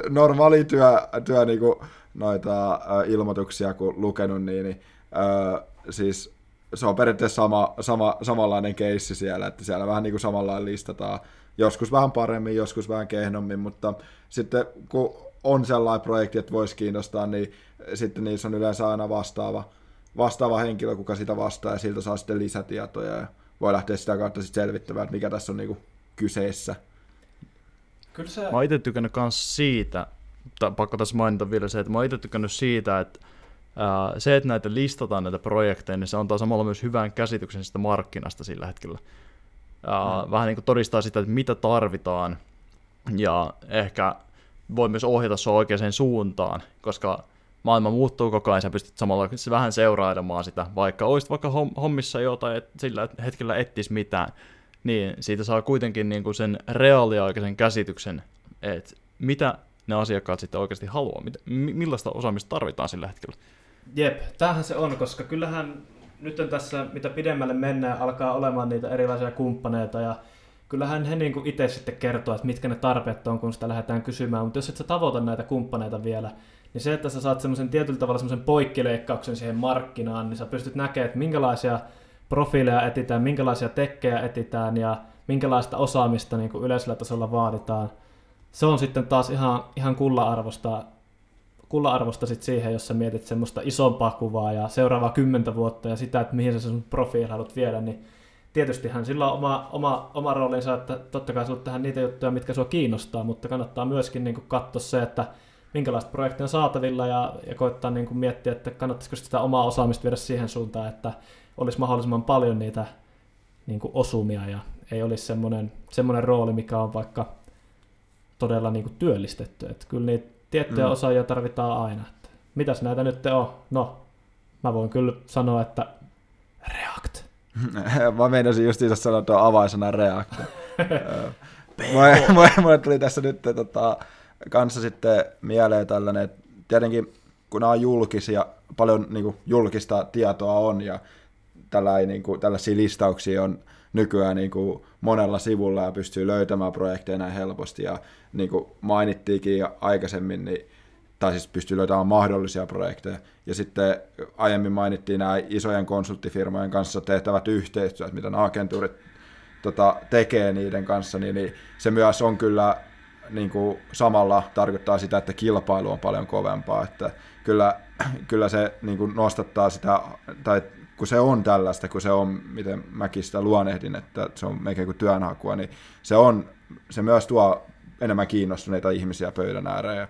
normaali työ, työ niin kuin noita ilmoituksia kun lukenut, niin, niin äh, siis se on periaatteessa sama, sama, samanlainen keissi siellä, että siellä vähän niin kuin samanlainen listataan, joskus vähän paremmin, joskus vähän kehnommin, mutta sitten kun on sellainen projekti, että voisi kiinnostaa, niin sitten niissä on yleensä aina vastaava, vastaava henkilö, kuka sitä vastaa, ja siltä saa sitten lisätietoja, ja voi lähteä sitä kautta sitten selvittämään, että mikä tässä on niin kuin kyseessä. Kyllä se... Mä oon itse tykännyt myös siitä, pakko tässä mainita vielä se, että mä oon itse tykännyt siitä, että se, että näitä listataan näitä projekteja, niin se antaa samalla myös hyvän käsityksen sitä markkinasta sillä hetkellä. Mm. Vähän niin kuin todistaa sitä, että mitä tarvitaan, ja ehkä voi myös ohjata sua oikeaan suuntaan, koska maailma muuttuu koko ajan, sä pystyt samalla vähän seurailemaan sitä, vaikka olisit vaikka hommissa jotain, että sillä hetkellä ettis mitään, niin siitä saa kuitenkin niin kuin sen reaaliaikaisen käsityksen, että mitä ne asiakkaat sitten oikeasti haluaa, millaista osaamista tarvitaan sillä hetkellä. Jep, tämähän se on, koska kyllähän nyt tässä, mitä pidemmälle mennään, alkaa olemaan niitä erilaisia kumppaneita ja kyllähän he niin itse sitten kertoo, että mitkä ne tarpeet on, kun sitä lähdetään kysymään, mutta jos et sä tavoita näitä kumppaneita vielä, niin se, että sä saat semmoisen tietyllä tavalla semmoisen poikkileikkauksen siihen markkinaan, niin sä pystyt näkemään, että minkälaisia profiileja etitään, minkälaisia tekkejä etitään ja minkälaista osaamista niin kuin yleisellä tasolla vaaditaan. Se on sitten taas ihan, ihan kulla-arvosta kulla-arvosta sit siihen, jos sä mietit semmoista isompaa kuvaa ja seuraavaa kymmentä vuotta ja sitä, että mihin sä sun profiili haluat viedä, niin tietystihän sillä on oma, oma, oma roolinsa, että totta kai sulla tähän niitä juttuja, mitkä sua kiinnostaa, mutta kannattaa myöskin niin katsoa se, että minkälaista projektia on saatavilla ja, ja koittaa niin kuin miettiä, että kannattaisiko sitä omaa osaamista viedä siihen suuntaan, että olisi mahdollisimman paljon niitä niin kuin osumia ja ei olisi semmoinen, semmoinen rooli, mikä on vaikka todella niin kuin työllistetty. Että kyllä niitä tiettyjä mm. osaajia tarvitaan aina. Että mitäs näitä nyt on? No, mä voin kyllä sanoa, että React. [LAUGHS] mä meinasin just sanoa tuon avaisena React. [LAUGHS] Mulle tuli tässä nyt tota, kanssa sitten mieleen tällainen, että tietenkin kun nämä on julkisia, paljon niin kuin, julkista tietoa on ja tällaisia, niin kuin, tällaisia listauksia on nykyään niin kuin, monella sivulla ja pystyy löytämään projekteja näin helposti. Ja niin kuin mainittiinkin aikaisemmin, niin, tai siis pystyy löytämään mahdollisia projekteja. Ja sitten aiemmin mainittiin nämä isojen konsulttifirmojen kanssa tehtävät yhteistyöt, mitä nämä agentuurit tota, tekee niiden kanssa, niin, niin se myös on kyllä niin kuin samalla tarkoittaa sitä, että kilpailu on paljon kovempaa, että kyllä, kyllä se niin kuin nostattaa sitä, tai kun se on tällaista, kun se on, miten mäkin sitä luonehdin, että se on melkein kuin työnhakua, niin se, on, se myös tuo enemmän kiinnostuneita ihmisiä pöydän ääreen ja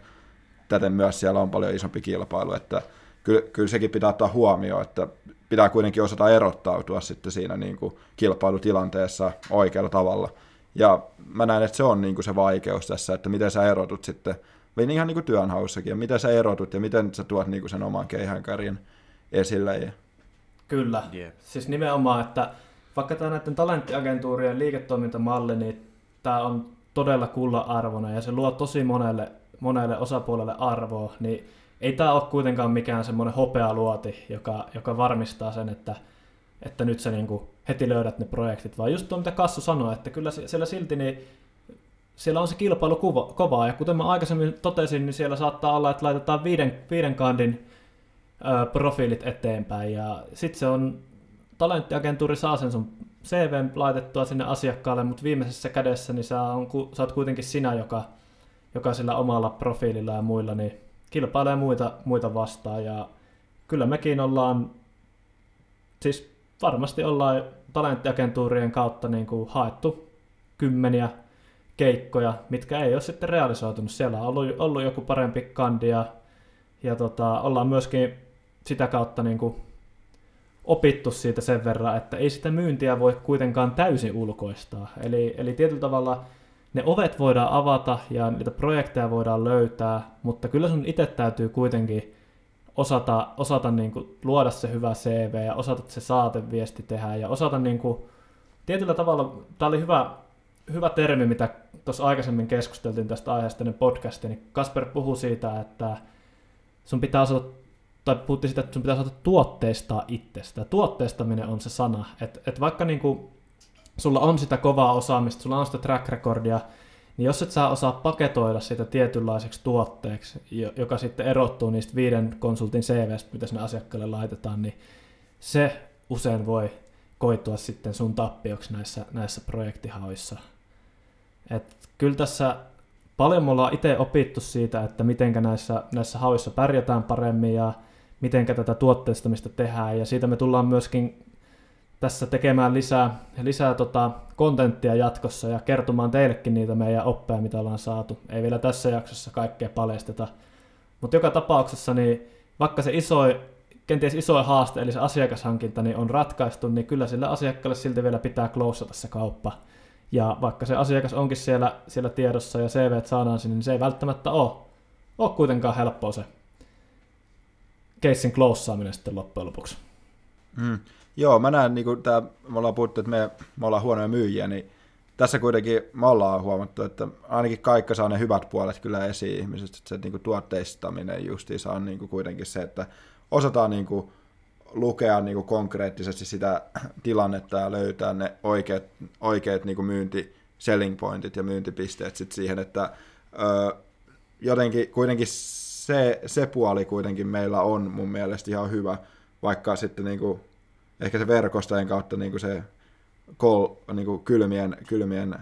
täten myös siellä on paljon isompi kilpailu, että kyllä, kyllä sekin pitää ottaa huomioon, että pitää kuitenkin osata erottautua sitten siinä niin kuin kilpailutilanteessa oikealla tavalla. Ja mä näen, että se on niin kuin se vaikeus tässä, että miten sä erotut sitten, niin ihan niin kuin työnhaussakin, ja miten sä erotut ja miten sä tuot niin kuin sen oman keihänkärjen esille. Ja... Kyllä, yeah. siis nimenomaan, että vaikka tämä näiden talenttiagentuurien liiketoimintamalli, niin tämä on todella kulla-arvona ja se luo tosi monelle, monelle osapuolelle arvoa, niin ei tämä ole kuitenkaan mikään semmoinen hopealuoti, joka, joka varmistaa sen, että, että nyt sä niinku heti löydät ne projektit, vaan just tuo, mitä Kassu sanoi, että kyllä siellä silti niin siellä on se kilpailu kovaa, ja kuten mä aikaisemmin totesin, niin siellä saattaa olla, että laitetaan viiden, viiden kandin profiilit eteenpäin, ja sitten se on, talenttiagentuuri saa sen sun CV laitettua sinne asiakkaalle, mutta viimeisessä kädessä niin sä, on, sä oot kuitenkin sinä, joka, joka sillä omalla profiililla ja muilla niin kilpailee muita, muita vastaan, ja kyllä mekin ollaan, siis varmasti ollaan talenttiagentuurien kautta niin kuin haettu kymmeniä keikkoja, mitkä ei ole sitten realisoitunut. Siellä on ollut, ollut joku parempi kandi ja, ja tota, ollaan myöskin sitä kautta niin kuin opittu siitä sen verran, että ei sitä myyntiä voi kuitenkaan täysin ulkoistaa. Eli, eli tietyllä tavalla ne ovet voidaan avata ja niitä projekteja voidaan löytää, mutta kyllä sun itse täytyy kuitenkin osata, osata niin kuin luoda se hyvä CV ja osata se saateviesti tehdä ja osata niin kuin, tietyllä tavalla, tämä oli hyvä, hyvä termi, mitä tuossa aikaisemmin keskusteltiin tästä aiheesta ennen podcastia, niin Kasper puhui siitä, että sun pitää osata, tai puhuttiin siitä, että sun pitää osata tuotteistaa itsestä. Tuotteistaminen on se sana, että et vaikka niin kuin, sulla on sitä kovaa osaamista, sulla on sitä track recordia, niin jos et saa osaa paketoida sitä tietynlaiseksi tuotteeksi, joka sitten erottuu niistä viiden konsultin CVstä, mitä sinne asiakkaalle laitetaan, niin se usein voi koitua sitten sun tappioksi näissä, näissä projektihauissa. Et kyllä tässä paljon me ollaan itse opittu siitä, että miten näissä, näissä hauissa pärjätään paremmin ja miten tätä tuotteistamista tehdään. Ja siitä me tullaan myöskin tässä tekemään lisää, lisää tota, kontenttia jatkossa ja kertomaan teillekin niitä meidän oppeja, mitä ollaan saatu. Ei vielä tässä jaksossa kaikkea paljasteta. Mutta joka tapauksessa, niin vaikka se iso, kenties iso haaste, eli se asiakashankinta, niin on ratkaistu, niin kyllä sillä asiakkaalle silti vielä pitää klousata se kauppa. Ja vaikka se asiakas onkin siellä, siellä tiedossa ja CV saadaan sinne, niin se ei välttämättä ole, ole kuitenkaan helppoa se keissin kloussaaminen sitten loppujen lopuksi. Mm. Joo, mä näen, niin kuin tää, me ollaan puhuttu, että me, me ollaan huonoja myyjiä, niin tässä kuitenkin me ollaan huomattu, että ainakin kaikka saa ne hyvät puolet kyllä esiin ihmisestä, että se niin kuin tuotteistaminen justiinsa on niin kuin kuitenkin se, että osataan niin kuin lukea niin kuin konkreettisesti sitä tilannetta ja löytää ne oikeat, oikeat niin kuin myynti selling pointit ja myyntipisteet sit siihen, että ö, jotenkin kuitenkin se, se puoli kuitenkin meillä on mun mielestä ihan hyvä, vaikka sitten niin kuin ehkä se verkostojen kautta niin kuin se kol, niin kuin kylmien, kylmien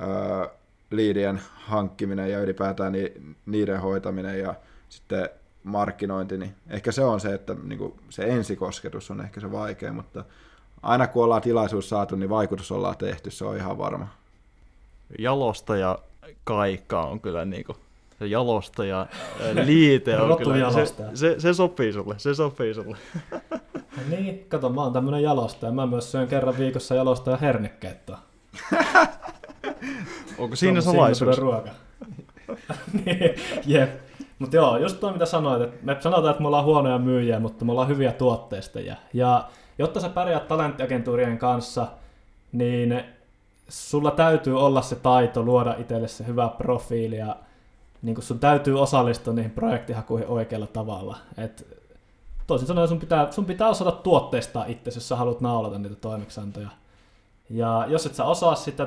öö, liidien hankkiminen ja ylipäätään ni, niiden hoitaminen ja sitten markkinointi, niin ehkä se on se, että niin kuin se ensikosketus on ehkä se vaikea, mutta aina kun ollaan tilaisuus saatu, niin vaikutus ollaan tehty, se on ihan varma. Jalosta ja kaikka on kyllä niin kuin, se jalosta ja liite on kyllä, se, se, se, sopii sulle, se sopii sulle. Niin, kato, mä oon tämmönen jalostaja. Mä myös syön kerran viikossa jalostaja hernekeittoa. Onko siinä salaisuus? ruoka. [LAUGHS] niin, jep. Mutta joo, just tuo mitä sanoit, että me sanotaan, että me ollaan huonoja myyjiä, mutta me ollaan hyviä tuotteistajia. Ja jotta sä pärjäät talenttiagentuurien kanssa, niin sulla täytyy olla se taito luoda itselle se hyvä profiili ja niin kun sun täytyy osallistua niihin projektihakuihin oikealla tavalla. Et toisin sanoen sun pitää, sun pitää osata tuotteistaa itse, jos sä haluat naulata niitä toimeksiantoja. Ja jos et sä osaa sitä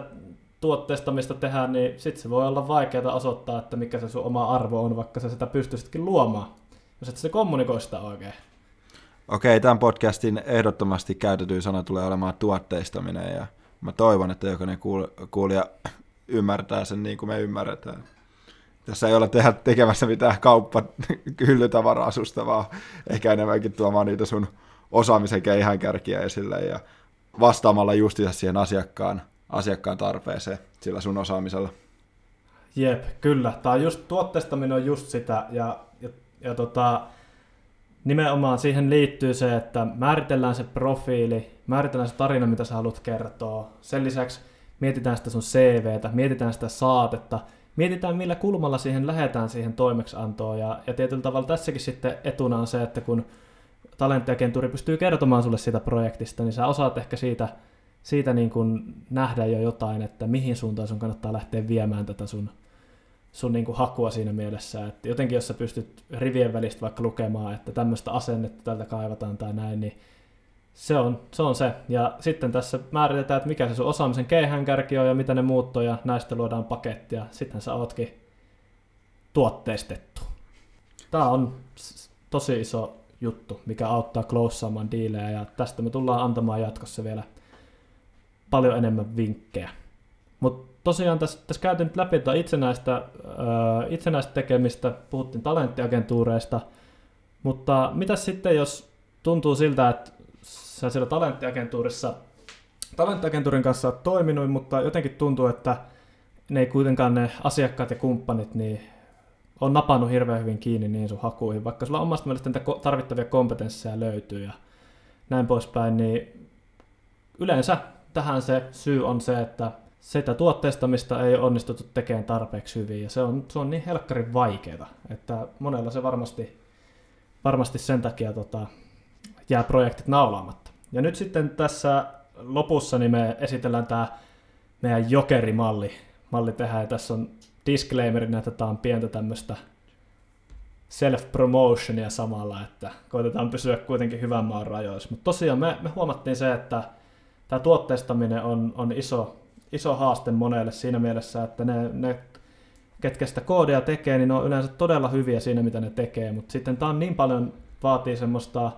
tuotteistamista tehdä, niin sitten se voi olla vaikeaa osoittaa, että mikä se sun oma arvo on, vaikka sä sitä pystyisitkin luomaan, jos et se kommunikoi sitä oikein. Okei, tämän podcastin ehdottomasti käytetyin sana tulee olemaan tuotteistaminen, ja mä toivon, että jokainen kuulija ymmärtää sen niin kuin me ymmärretään. Tässä ei olla tehdä, tekemässä mitään kauppa hyllytavara-asusta, vaan ehkä enemmänkin tuomaan niitä sun osaamisen keihäänkärkiä esille ja vastaamalla justiinsa siihen asiakkaan, asiakkaan tarpeeseen sillä sun osaamisella. Jep, kyllä. Tämä just, tuotteistaminen on just sitä, ja, ja, ja tota, nimenomaan siihen liittyy se, että määritellään se profiili, määritellään se tarina, mitä sä haluat kertoa. Sen lisäksi mietitään sitä sun CVtä, mietitään sitä saatetta, mietitään millä kulmalla siihen lähdetään siihen toimeksiantoon ja, ja tietyllä tavalla tässäkin sitten etuna on se, että kun talenttiagenttuuri pystyy kertomaan sulle siitä projektista, niin sä osaat ehkä siitä siitä niin kuin nähdä jo jotain, että mihin suuntaan sun kannattaa lähteä viemään tätä sun, sun niin kuin hakua siinä mielessä. Että jotenkin jos sä pystyt rivien välistä vaikka lukemaan, että tämmöistä asennetta tältä kaivataan tai näin, niin se on, se on se. Ja sitten tässä määritetään, että mikä se sun osaamisen keihäänkärki on ja mitä ne muuttuu, ja näistä luodaan pakettia. Sitten sä ootkin tuotteistettu. Tämä on tosi iso juttu, mikä auttaa closaamaan diilejä, ja tästä me tullaan antamaan jatkossa vielä paljon enemmän vinkkejä. Mutta tosiaan tässä, tässä käytiin nyt läpi itsenäistä, äh, itsenäistä tekemistä, puhuttiin talenttiagentuureista, mutta mitä sitten, jos tuntuu siltä, että sä siellä talenttiagentuurissa, talenttiagentuurin kanssa olet toiminut, mutta jotenkin tuntuu, että ne ei kuitenkaan ne asiakkaat ja kumppanit niin on napannut hirveän hyvin kiinni niin sun hakuihin, vaikka sulla omasta mielestä niitä tarvittavia kompetensseja löytyy ja näin poispäin, niin yleensä tähän se syy on se, että sitä tuotteistamista ei onnistuttu tekemään tarpeeksi hyvin ja se on, se on niin helkkarin vaikeaa, että monella se varmasti, varmasti sen takia tota, jää projektit naulaamatta. Ja nyt sitten tässä lopussa niin me esitellään tämä meidän jokerimalli. Malli tehdään ja tässä on disclaimerina, että tämä on pientä tämmöistä self-promotionia samalla, että koitetaan pysyä kuitenkin hyvän maan rajoissa. Mutta tosiaan me, me huomattiin se, että tämä tuotteistaminen on, on iso, iso haaste monelle siinä mielessä, että ne, ne ketkä sitä koodia tekee, niin ne on yleensä todella hyviä siinä, mitä ne tekee, mutta sitten tämä on niin paljon vaatii semmoista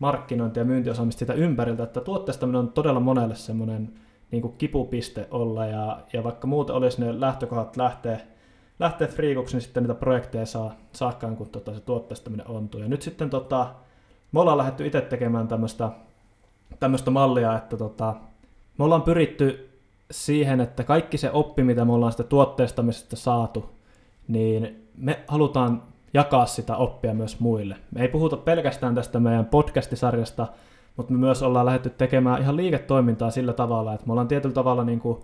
markkinointi- ja myyntiosaamista sitä ympäriltä, että tuotteistaminen on todella monelle semmoinen niin kuin kipupiste olla, ja, ja vaikka muuten olisi ne lähtökohdat lähteä, lähteä friikuksi, niin sitten niitä projekteja saa saakkaan, kun tota, se tuotteistaminen ontuu. Ja nyt sitten tota, me ollaan lähdetty itse tekemään tämmöistä mallia, että tota, me ollaan pyritty siihen, että kaikki se oppi, mitä me ollaan sitä tuotteistamisesta saatu, niin me halutaan jakaa sitä oppia myös muille. Me ei puhuta pelkästään tästä meidän podcastisarjasta, mutta me myös ollaan lähdetty tekemään ihan liiketoimintaa sillä tavalla, että me ollaan tietyllä tavalla niin kuin,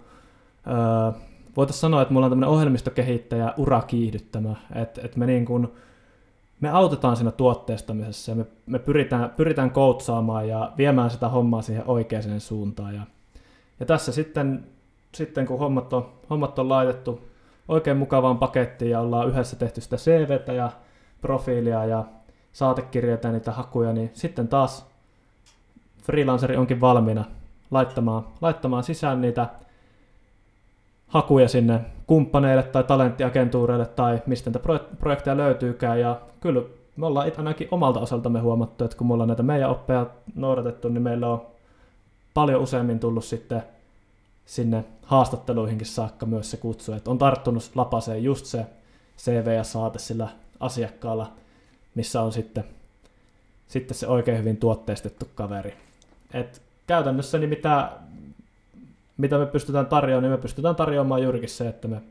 öö, voitaisiin sanoa, että me ollaan tämmöinen ohjelmistokehittäjä urakiihdyttämä, että, että me, niin kuin, me autetaan siinä tuotteistamisessa ja me, me pyritään, pyritään koutsaamaan ja viemään sitä hommaa siihen oikeaan suuntaan. Ja, ja tässä sitten, sitten kun hommat on, hommat on laitettu oikein mukavaan pakettiin ja ollaan yhdessä tehty sitä CVtä ja profiilia ja saatekirjoita ja niitä hakuja, niin sitten taas freelanceri onkin valmiina laittamaan, laittamaan sisään niitä hakuja sinne kumppaneille tai talenttiagentuureille tai mistä niitä projekteja löytyykään. Ja kyllä me ollaan ainakin omalta osaltamme huomattu, että kun me ollaan näitä meidän oppeja noudatettu, niin meillä on paljon useammin tullut sitten sinne haastatteluihinkin saakka myös se kutsu, että on tarttunut lapaseen just se CV ja saate sillä asiakkaalla, missä on sitten, sitten se oikein hyvin tuotteistettu kaveri. Et käytännössä niin mitä, mitä me pystytään tarjoamaan, niin me pystytään tarjoamaan juurikin se, että me,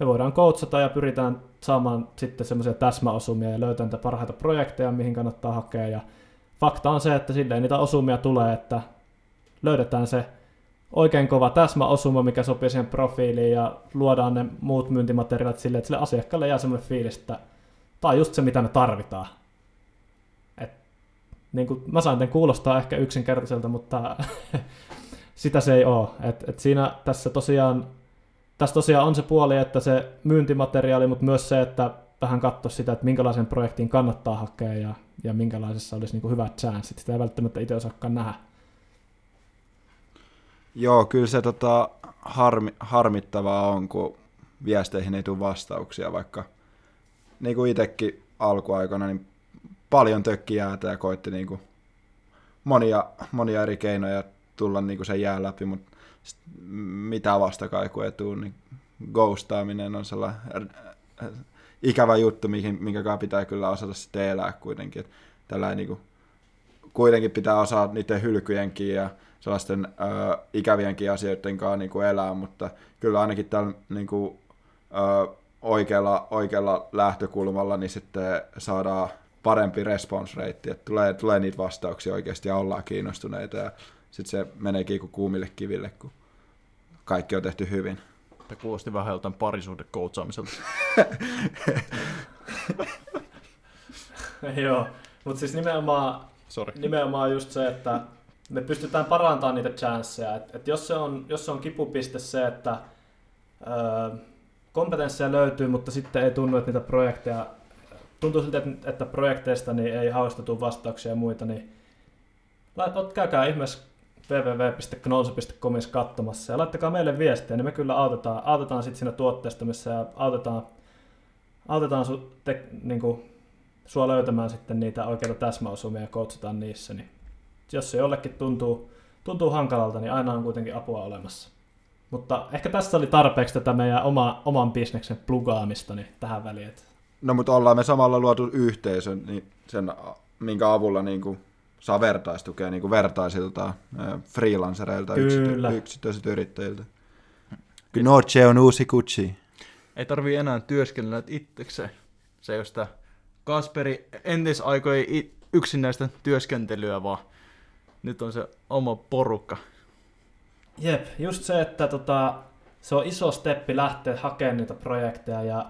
me voidaan koutsata ja pyritään saamaan sitten semmoisia täsmäosumia ja löytää niitä parhaita projekteja, mihin kannattaa hakea. Ja fakta on se, että silleen niitä osumia tulee, että löydetään se oikein kova täsmäosuma, mikä sopii siihen profiiliin ja luodaan ne muut myyntimateriaalit silleen, että sille asiakkaalle jää semmoinen fiilis, että tämä on just se, mitä me tarvitaan. Et, niin kuin mä sain tämän kuulostaa ehkä yksinkertaiselta, mutta [LAUGHS] sitä se ei ole. Et, et siinä tässä tosiaan, tässä tosiaan on se puoli, että se myyntimateriaali, mutta myös se, että vähän katsoa sitä, että minkälaisen projektin kannattaa hakea ja, ja minkälaisessa olisi niin kuin hyvät chanssit. Sitä ei välttämättä itse osaakaan nähdä. Joo, kyllä se tota, harmi, harmittavaa on, kun viesteihin ei tule vastauksia, vaikka niin kuin itsekin alkuaikana niin paljon tökki jäätä ja koitti niin kuin monia, monia eri keinoja tulla niin kuin sen jää läpi, mutta mitä vastakaikua ei tule, niin ghostaaminen on sellainen ikävä juttu, minkä pitää kyllä osata sitten elää kuitenkin. Tällä niin kuin, kuitenkin pitää osaa niiden hylkyjenkin ja sellaisten ö, ikävienkin asioiden kanssa niin kuin elää, mutta kyllä ainakin tällä niin kuin, ö, oikealla, oikealla lähtökulmalla niin sitten saadaan parempi response rate, että tulee, tulee niitä vastauksia oikeasti ja ollaan kiinnostuneita ja sitten se meneekin kuin kuumille kiville, kun kaikki on tehty hyvin. Tämä kuulosti vähän joltain parisuhdekoutsaamiselta. [LAUGHS] Joo, mutta siis nimenomaan, Sorry. nimenomaan just se, että me pystytään parantamaan niitä chanceja. Et, et jos, se on, jos se on kipupiste se, että öö, kompetensseja löytyy, mutta sitten ei tunnu, että niitä projekteja, tuntuu siltä, että, että projekteista niin ei haustetu vastauksia ja muita, niin lait, käykää ihmeessä www.knonse.comissa katsomassa ja laittakaa meille viestiä, niin me kyllä autetaan, autetaan sitten siinä tuotteistamisessa ja autetaan, autetaan su, te, niin kuin, sua löytämään sitten niitä oikeita täsmäosumia ja koutsataan niissä, niin jos se jollekin tuntuu, tuntuu hankalalta, niin aina on kuitenkin apua olemassa. Mutta ehkä tässä oli tarpeeksi tätä meidän oma, oman bisneksen plugaamista niin tähän väliin. No mutta ollaan me samalla luotu yhteisön, niin sen, minkä avulla niin kuin saa vertaistukea niin kuin vertaisilta freelancereilta, Kyllä. yksityisiltä yrittäjiltä. Noce on uusi kutsi. Ei tarvii enää työskennellä itsekseen. Se ei sitä Kasperi entisaikojen yksinäistä työskentelyä, vaan nyt on se oma porukka. Jep, just se, että tota, se on iso steppi lähteä hakemaan niitä projekteja ja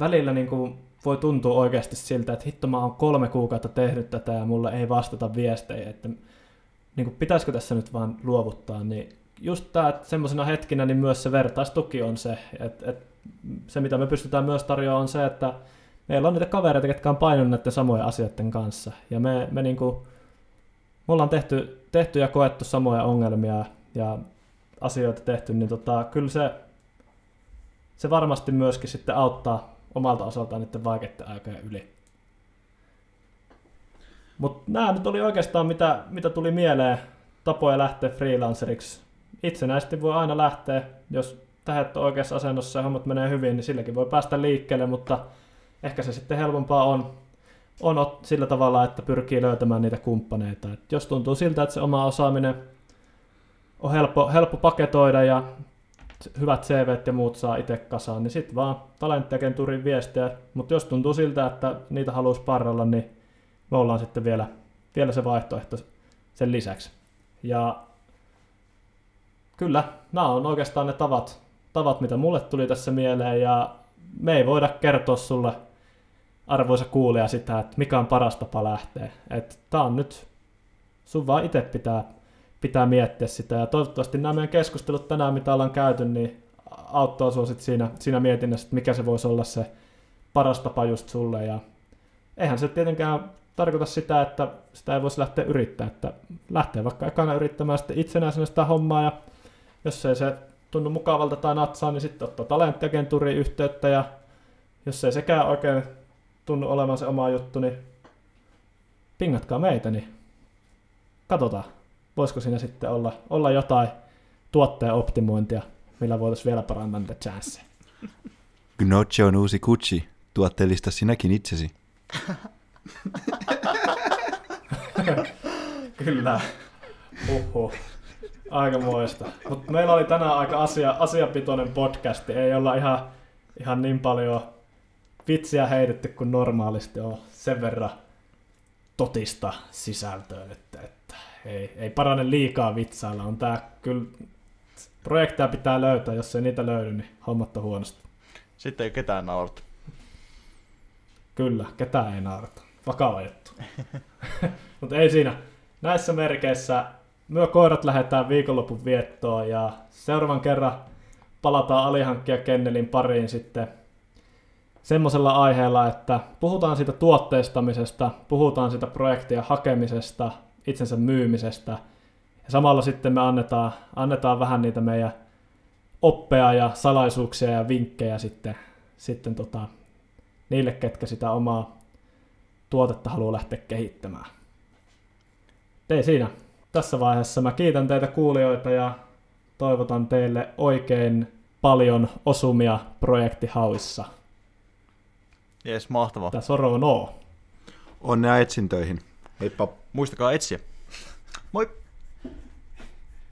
välillä niin kuin voi tuntua oikeasti siltä, että hitto mä oon kolme kuukautta tehnyt tätä ja mulle ei vastata viestejä, että niin kuin, pitäisikö tässä nyt vaan luovuttaa, niin just tämä, että semmoisena hetkinä niin myös se vertaistuki on se, että, että se mitä me pystytään myös tarjoamaan on se, että meillä on niitä kavereita, jotka on painunut näiden samojen asioiden kanssa ja me, me, niin kuin, ollaan tehty, tehty ja koettu samoja ongelmia ja asioita tehty, niin tota, kyllä se, se varmasti myöskin sitten auttaa omalta osaltaan niiden vaikeiden aikojen yli. Mutta nämä nyt oli oikeastaan mitä, mitä tuli mieleen tapoja lähteä freelanceriksi. Itsenäisesti voi aina lähteä, jos tähet on oikeassa asennossa ja hommat menee hyvin, niin silläkin voi päästä liikkeelle, mutta ehkä se sitten helpompaa on, on sillä tavalla, että pyrkii löytämään niitä kumppaneita. Et jos tuntuu siltä, että se oma osaaminen on helppo, helppo paketoida ja hyvät CV ja muut saa itse kasaan, niin sitten vaan talenttiagentuurin viestiä. Mutta jos tuntuu siltä, että niitä haluaisi parrella, niin me ollaan sitten vielä, vielä se vaihtoehto sen lisäksi. Ja kyllä, nämä on oikeastaan ne tavat, tavat, mitä mulle tuli tässä mieleen, ja me ei voida kertoa sulle, arvoisa kuulija, sitä, että mikä on paras tapa lähteä. Että tämä on nyt, sun vaan itse pitää pitää miettiä sitä. Ja toivottavasti nämä meidän keskustelut tänään, mitä ollaan käyty, niin auttaa sinua sit siinä, siinä mietinnässä, että mikä se voisi olla se paras tapa just sulle. Ja eihän se tietenkään tarkoita sitä, että sitä ei voisi lähteä yrittämään. Että lähtee vaikka ekana yrittämään sitten itsenäisenä sitä hommaa ja jos ei se tunnu mukavalta tai natsaa, niin sitten ottaa talenttiagenturiin yhteyttä ja jos ei sekään oikein tunnu olevan se oma juttu, niin pingatkaa meitä, niin katsotaan voisiko siinä sitten olla, olla jotain tuotteen optimointia, millä voitaisiin vielä parantaa niitä chanceja. Gnocchi on uusi kutsi. Tuotteellista sinäkin itsesi. [LAUGHS] Kyllä. Uhu. Aika muista. Mutta meillä oli tänään aika asia, asiapitoinen podcast. Ei olla ihan, ihan niin paljon vitsiä heitetty kuin normaalisti on. Sen verran totista sisältöä nyt, että ei, ei parane liikaa vitsailla. On tää kyllä, projekteja pitää löytää, jos ei niitä löydy, niin hommat on huonosti. Sitten ei ketään naurata. Kyllä, ketään ei naurata. Vakava juttu. [LAUGHS] Mutta ei siinä. Näissä merkeissä myö koirat lähdetään viikonlopun viettoon ja seuraavan kerran palataan alihankkia Kennelin pariin sitten semmoisella aiheella, että puhutaan siitä tuotteistamisesta, puhutaan siitä projektia hakemisesta, itsensä myymisestä. Ja samalla sitten me annetaan, annetaan vähän niitä meidän oppeja ja salaisuuksia ja vinkkejä sitten, sitten tota, niille, ketkä sitä omaa tuotetta haluaa lähteä kehittämään. Ei siinä. Tässä vaiheessa mä kiitän teitä kuulijoita ja toivotan teille oikein paljon osumia projektihauissa. Jes, mahtavaa. Soro on oo. Onnea etsintöihin. Heippa. Muistakaa etsiä. Moi!